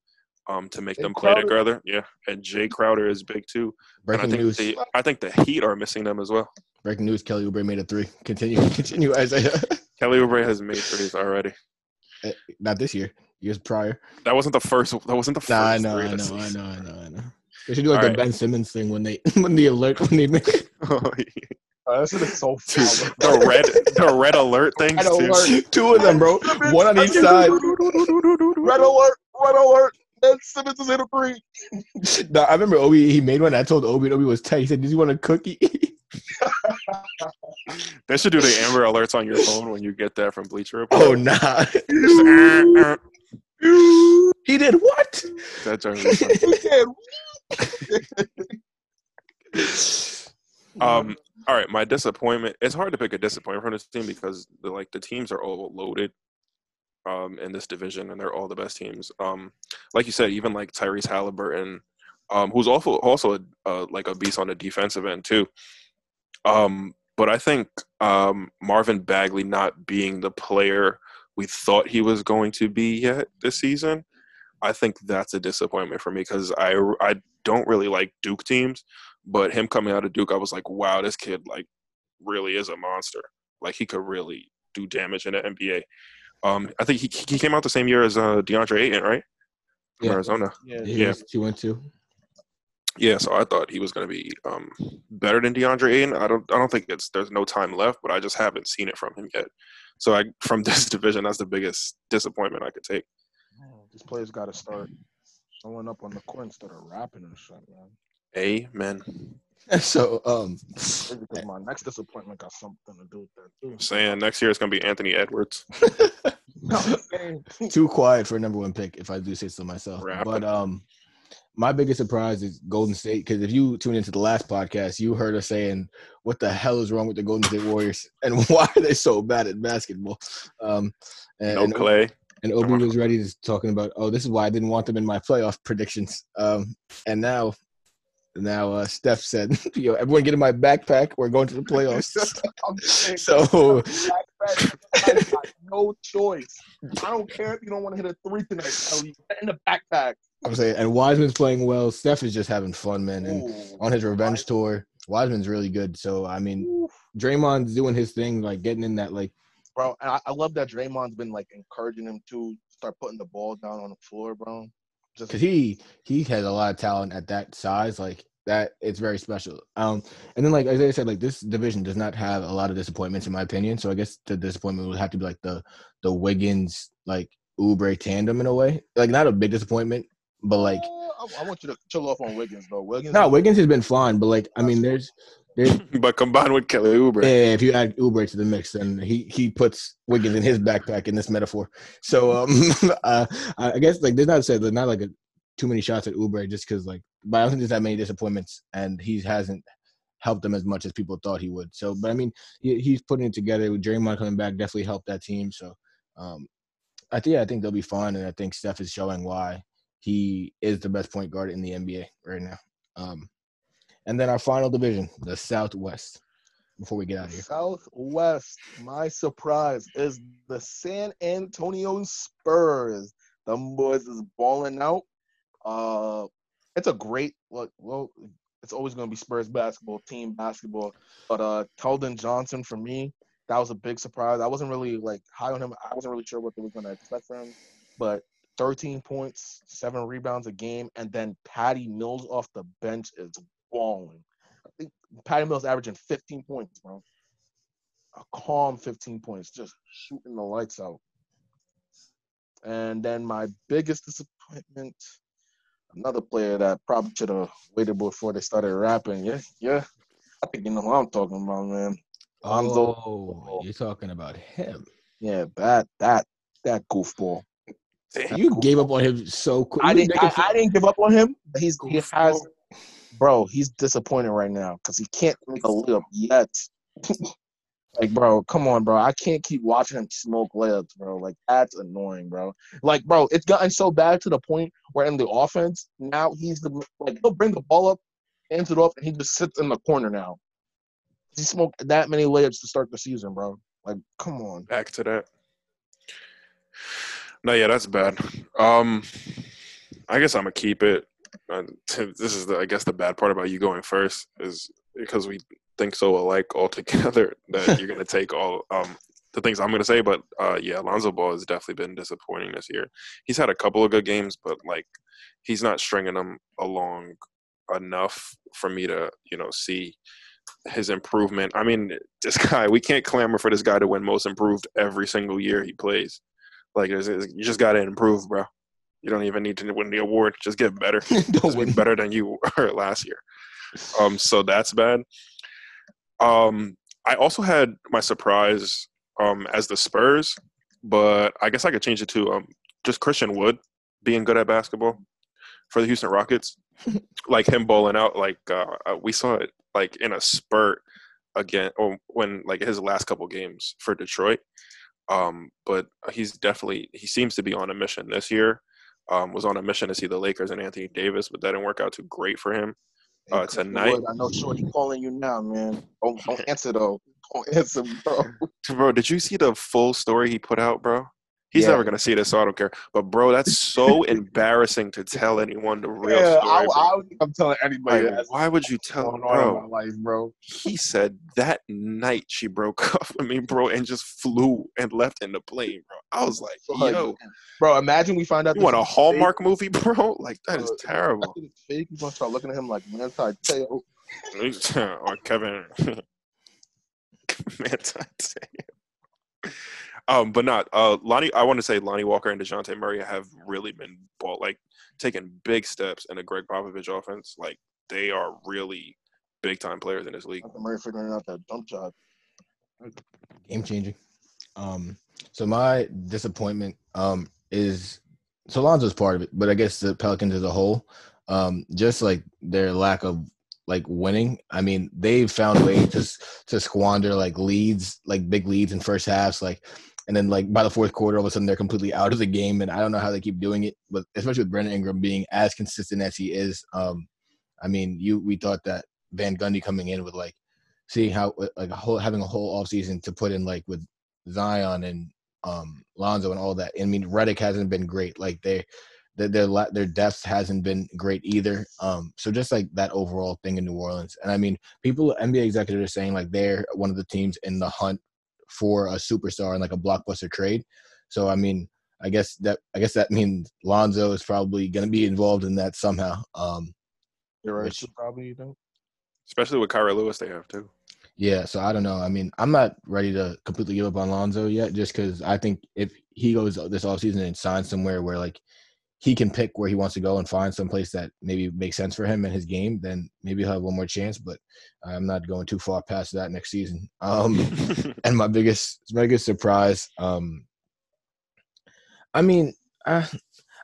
S4: um, to make
S6: And
S4: them play
S6: Crowder-
S4: together. Yeah, and Jae Crowder is big too. And I
S5: Breaking
S4: think
S5: news.
S4: the I think the Heat are missing them as well.
S5: Breaking news. Kelly Oubre made a three. Continue. Continue, Isaiah.
S4: Kelly Oubre has made threes already.
S5: Not this year. Years prior.
S4: That wasn't the first. That wasn't the first.
S5: Nah, I know,
S4: three
S5: I know,
S4: the
S5: I know, I know, I know. They should do like
S4: All
S5: the
S4: right.
S5: Ben Simmons thing when they when the alert when they make
S6: Uh, that shit is so
S4: Dude, the red the red alert things
S6: Red
S4: too.
S6: alert.
S5: two of them, bro. One on each side.
S6: Red alert! Red alert! Ben Simmons is in a three.
S5: No, I remember Obi. He made one. I told Obi. Obi was tight. He said, "Did you want a cookie?"
S4: They should do the Amber alerts on your phone when you get that from Bleacher Report.
S5: oh nah.
S4: that
S5: he did what?
S4: drives me funny. Um, all right, my disappointment. It's hard to pick a disappointment from this team because the, like the teams are all loaded, um, in this division, and they're all the best teams. Um, like you said, even like Tyrese Halliburton, um, who's also also a, uh, like a beast on the defensive end too. Um, but I think um, Marvin Bagley not being the player we thought he was going to be yet this season, I think that's a disappointment for me because I I don't really like Duke teams, but him coming out of Duke, I was like, wow, this kid like really is a monster. Like he could really do damage in the NBA. Um, I think he he came out the same year as uh, DeAndre Ayton, right? From
S5: Yeah.
S4: Arizona.
S6: Yeah,
S5: He
S4: Yeah.
S5: was two and two.
S4: Yeah, so I thought he was going to be um, better than DeAndre Ayton. I don't I don't think it's there's no time left, but I just haven't seen it from him yet. So I from this division, that's the biggest disappointment I could take.
S6: These players got to start showing up on the court instead of rapping and shit, man.
S4: Amen.
S5: So um,
S6: Because my next disappointment got something to do with that too.
S4: Saying next year it's going to be Anthony Edwards.
S5: too quiet for a number one pick, if I do say so myself.
S4: Rapping.
S5: But um, my biggest surprise is Golden State because if you tune into the last podcast, you heard us saying, "What the hell is wrong with the Golden State Warriors and why are they so bad at basketball?" Um, and,
S4: No Clay.
S5: and Obi was ready to talking about, "Oh, this is why I didn't want them in my playoff predictions." Um, and now. Now uh, Steph said, "Yo, everyone get in my backpack. We're going to the playoffs."
S6: Saying,
S5: so
S6: backpack, I got no choice. I don't care if you don't want to hit a three tonight, Kelly. Get in the backpack.
S5: I'm saying, and Wiseman's playing well. Steph is just having fun, man. And
S6: Ooh.
S5: on his revenge tour, Wiseman's really good. So I mean, Draymond's doing his thing, like getting in that like
S6: bro. And I, I love that Draymond's been like encouraging him to start putting the ball down on the floor, bro.
S5: Because he he has a lot of talent at that size, like that. It's very special. Um, and then like Isaiah said, like this division does not have a lot of disappointments in my opinion. So I guess the disappointment would have to be like the the Wiggins like Oubre tandem in a way. Like not a big disappointment, but like
S6: I, I want you to chill off on Wiggins, though. Wiggins.
S5: no, Wiggins has been flying, but like I mean, there's
S4: But combined with Kelly Oubre.
S5: Yeah, if you add Oubre to the mix, then he he puts Wiggins in his backpack in this metaphor. So um, uh, I guess like there's not said there's not like a, too many shots at Oubre just because like, but I don't think there's that many disappointments, and he hasn't helped them as much as people thought he would. So, but I mean, he, he's putting it together with Draymond coming back, definitely helped that team. So, um, I think yeah, I think they'll be fine, and I think Steph is showing why he is the best point guard in the NBA right now. Um, and then our final division, the Southwest. Before we get out of here.
S6: Southwest, my surprise is the San Antonio Spurs. Them boys is balling out. Uh, it's a great look. Well, it's always going to be Spurs basketball, team basketball. But uh, Keldon Johnson for me, that was a big surprise. I wasn't really like high on him. I wasn't really sure what they were going to expect from him. But 13 points, seven rebounds a game, and then Patty Mills off the bench is balling. I think Patty Mills averaging 15 points, bro. A calm 15 points, just shooting the lights out. And then my biggest disappointment, another player that probably should have waited before they started rapping. Yeah, yeah. I think you know who I'm talking about, man. Lonzo.
S5: Oh, you're talking about him.
S6: Yeah, that that that goofball.
S5: You gave up on him so quick.
S6: I didn't. I, I didn't give up on him. but He's he has, bro. He's disappointed right now because he can't make a layup yet. like, bro, come on, bro. I can't keep watching him smoke layups, bro. Like that's annoying, bro. Like, bro, it's gotten so bad to the point where in the offense now he's the like he'll bring the ball up, hands it off, and he just sits in the corner now. He smoked that many layups to start the season, bro. Like, come on.
S4: Back to that. No, yeah, that's bad. Um, I guess I'm gonna keep it. This is the, I guess, the bad part about you going first is because we think so alike altogether that you're gonna take all um the things I'm gonna say. But uh, yeah, Lonzo Ball has definitely been disappointing this year. He's had a couple of good games, but like he's not stringing them along enough for me to you know see his improvement. I mean, this guy, we can't clamor for this guy to win most improved every single year he plays. Like, you just got to improve, bro. You don't even need to win the award. Just get better. Just be better than you were last year. Um, so that's bad. Um, I also had my surprise um as the Spurs, but I guess I could change it to um just Christian Wood being good at basketball for the Houston Rockets. like him bowling out, like uh, uh, we saw it like in a spurt again, or when like his last couple games for Detroit. Um, but he's definitely he seems to be on a mission this year. Um, was on a mission to see the Lakers and Anthony Davis, but that didn't work out too great for him.
S6: Hey,
S4: Uh, tonight-
S6: I know Shorty calling you now, man. Don't don't answer though. Don't answer, bro.
S4: Bro, did you see the full story he put out, bro? He's
S6: Yeah.
S4: never gonna see this, so I don't care. But bro, that's so embarrassing to tell anyone the real
S6: yeah,
S4: story.
S6: I. I don't think I'm telling anybody.
S4: Like, why would you tell, bro?
S6: my life, bro.
S4: He said that night she broke up with me, bro, and just flew and left in the plane, bro. I was like,
S6: Like,
S4: yo,
S6: bro, imagine we find out
S4: you want a
S6: is fake.
S4: Hallmark movie, bro? Like that is
S6: Uh,
S4: terrible.
S6: I fake. You're gonna start looking at him like Manti Te'o.
S4: or Kevin. Man, um, but not uh, Lonnie. I want to say Lonnie Walker and Dejounte Murray have really been ball like taking big steps in the Gregg Popovich offense. Like they are really big time players in this league.
S6: Dr. Murray figuring out that jump shot.
S5: game changing. Um, so my disappointment um is so Lonzo's part of it, but I guess the Pelicans as a whole, um, just like their lack of like winning. I mean, they've found ways to to squander like leads, like big leads in first halves, like, and then like by the fourth quarter, all of a sudden they're completely out of the game, and I don't know how they keep doing it. But especially with Brandon Ingram being as consistent as he is, um, I mean, you we thought that Van Gundy coming in with like seeing how like a whole having a whole offseason to put in like with Zion and um Lonzo and all that. I mean, Redick hasn't been great. Like they their their, their depth hasn't been great either. Um, so just like that overall thing in New Orleans, and I mean, people NBA executives are saying like they're one of the teams in the hunt for a superstar and like a blockbuster trade. So I mean, I guess that I guess that means Lonzo is probably going to be involved in that somehow. Um,
S6: You're right.
S5: Which-
S6: probably you think.
S4: Especially with Kira Lewis, they have too.
S5: Yeah, so I don't know. I mean, I'm not ready to completely give up on Lonzo yet, just because I think if he goes this offseason and signs somewhere where like he can pick where he wants to go and find some place that maybe makes sense for him and his game, then maybe he'll have one more chance. But I'm not going too far past that next season. Um, and my biggest my biggest surprise, um, I mean, I,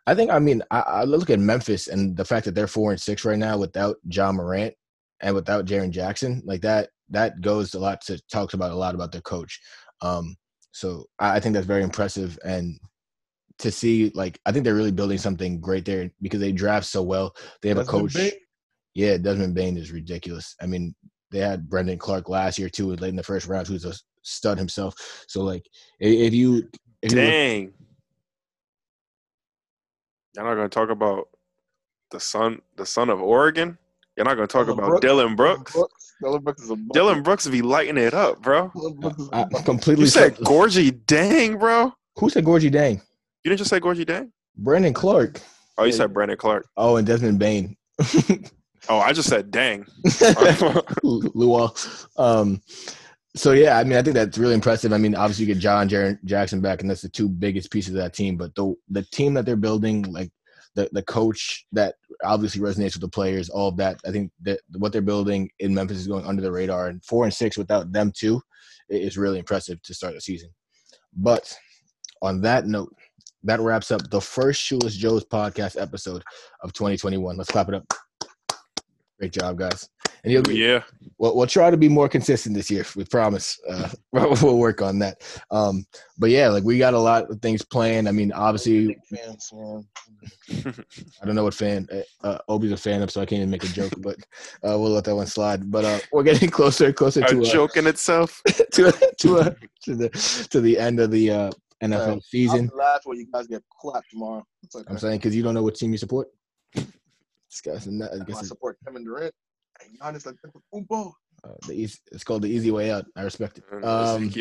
S5: I think I mean I, I look at Memphis and the fact that they're four and six right now without Ja Morant and without Jaren Jackson, like that that goes a lot to talks about a lot about their coach. Um, so I, I think that's very impressive and to see like I think they're really building something great there because they draft so well. They have a coach.
S6: Bane?
S5: Yeah, Desmond Bane is ridiculous. I mean, they had Brandon Clarke last year too, late in the first round, who's a stud himself. So like, if you, if
S4: Dang. You're not gonna talk about the son, the son of Oregon. You're not gonna talk
S6: Dylan
S4: about
S6: Brooks?
S4: Dillon Brooks.
S6: Dillon Brooks is a bucket.
S4: Dillon Brooks be lighting it up, bro.
S6: Dillon Brooks is a
S5: I
S6: bucket.
S5: completely
S4: You said
S5: said,
S4: Gorgui Dieng, bro.
S5: who said Gorgui Dieng?
S4: You didn't just say Gorgui Dieng?
S5: Brandon Clarke.
S4: Oh, you said Brandon Clarke.
S5: Oh, and Desmond Bane.
S4: Oh, I just said Dang.
S5: Luau. Um, so yeah, I mean, I think that's really impressive. I mean, obviously you get John Jackson back, and that's the two biggest pieces of that team. But the the team that they're building, like the the coach that obviously resonates with the players. All of that. I think that what they're building in Memphis is going under the radar, and four and six without them too is really impressive to start the season. But on that note, that wraps up the first Shoeless Joe's podcast episode of 2021. Let's clap it up. Great job, guys. And you'll be,
S4: Yeah.
S5: we'll, we'll try to be more consistent this year. We promise. Uh, we'll work on that. Um, but yeah, like we got a lot of things planned. I mean, obviously,
S6: fans.
S5: I don't know what fan uh, uh, Obi's a fan of, so I can't even make a joke. But uh, we'll let that one slide. But uh, we're getting closer and closer
S4: A
S5: to uh,
S4: joke in itself.
S5: to to, uh, to the to the end of the uh, NFL
S6: I'll
S5: season.
S6: be laugh when you guys get clapped tomorrow. It's like
S5: I'm saying because you don't know what team you support. This guy's not, I
S6: I
S5: guess it's,
S6: support Kevin Durant. And Giannis like Umbo.
S5: uh, the easy, it's called the easy way out. I respect it. Um,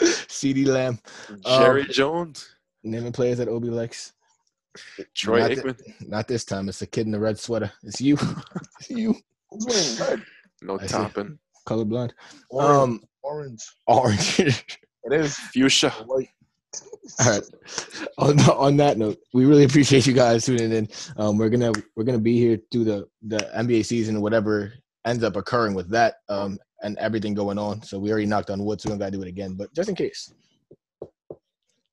S5: CeeDee Lamb, Um,
S4: Jerry Jones,
S5: naming players that Obi likes.
S4: Troy
S5: not
S4: Aikman.
S5: Not this time. It's a kid in the red sweater. It's you. it's you.
S6: Who's wearing red?
S4: No
S5: I
S4: topping.
S5: Colorblind.
S6: Orange.
S5: Um,
S6: orange.
S5: orange.
S6: It is
S4: Fuchsia.
S6: white.
S5: All right. On, on that note, we really appreciate you guys tuning in. Um, we're gonna we're gonna be here through the the NBA season, whatever ends up occurring with that, um, and everything going on. So we already knocked on wood, so we don't gotta do it again. But just in case,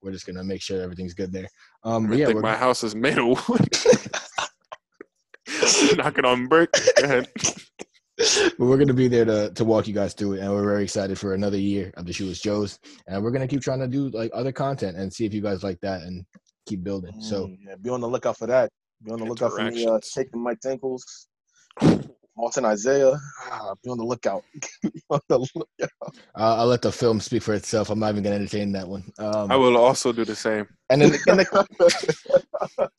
S5: we're just gonna make sure everything's good there. Um,
S4: I
S5: yeah,
S4: think my house is made of wood. Knocking on brick. Go ahead.
S5: but we're gonna be there to to walk you guys through it, and we're very excited for another year of the Shoeless Joes, and we're gonna keep trying to do like other content and see if you guys like that and keep building. So.
S6: Mm, yeah, be on the lookout for that. Be on the lookout for me uh,
S4: Interactions.
S6: taking Mike Ankles. Martin Isaiah. Ah, be on the lookout. Be on the lookout.
S5: I'll, I'll let the film speak for itself. I'm not even gonna entertain that one. Um,
S4: I will also do the same.
S5: and in the, in the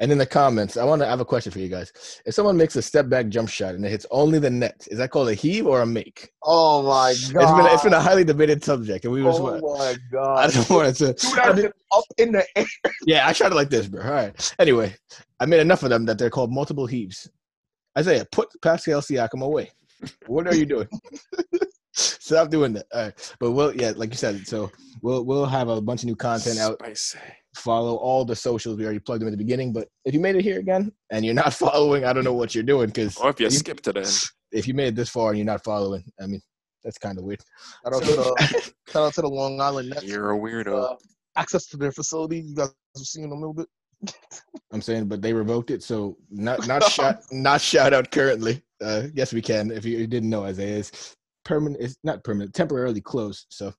S5: and in the comments, I want to have a question for you guys. If someone makes a step back jump shot and it hits only the net, is that called a heave or a make?
S6: Oh my
S5: It's
S6: god.
S5: been it's been a highly debated subject, and we just
S6: Oh
S5: want.
S6: my god!
S5: I
S6: god.
S5: just wanted to.
S6: Do that shit up in the air.
S5: Yeah, I tried it like this, bro. All right. Anyway, I made enough of them that they're called multiple heaves. Isaiah, put Pascal Siakam away. What are you doing? Stop doing that. All right. But we'll yeah, like you said, so we'll we'll have a bunch of new content out.
S4: Spicy.
S5: Follow all the socials. We already plugged them at the beginning. But if you made it here again and you're not following, I don't know what you're doing because
S4: Or if you
S5: You-
S4: skip to the end.
S5: if you made it this far and you're not following, I mean, that's kind of weird.
S6: Shout out, to the, shout out to the Long Island Nets.
S4: You're a weirdo.
S6: Uh, access to their facility. You guys have seen them a little bit.
S5: I'm saying, but they revoked it, so not not shout not shout out currently. Uh, yes, we can. If you didn't know, Isaiah is permanent. It's not permanent, temporarily closed. So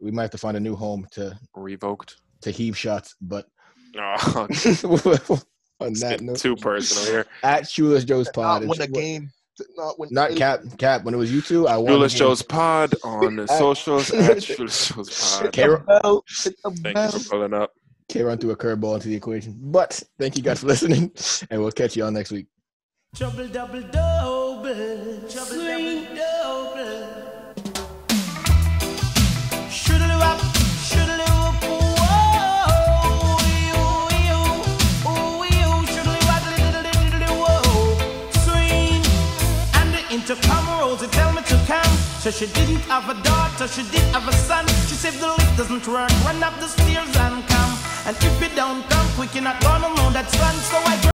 S5: we might have to find a new home to
S4: Revoked.
S5: to heave shots. But
S4: Oh,
S5: on
S4: it's
S5: that
S4: getting
S5: note,
S4: too personal here.
S5: at Shoeless Joe's
S6: Not
S5: pod,
S6: win a
S5: and-
S6: game. Not win.
S5: Not Cap. Cap. When it was you two, I won.
S4: Shoeless. Joe's Pod on the socials at Shoeless Joe's Pod.
S5: K-
S6: Hit the bell.
S4: Thank you for pulling up.
S5: K run threw a curveball into the equation. But thank you guys for listening, and we'll catch you all next week.
S7: Trouble double double, trouble double double. Shoodle up, shoodle up, whoa, you, you, ooh, you, shoodle waddle, diddle, diddle, whoa. Swing, and the intercom So she didn't have a daughter, she did have a son. She said the lift doesn't work, run up the stairs and come. And if you don't come quick, you're not gonna know that son. So I.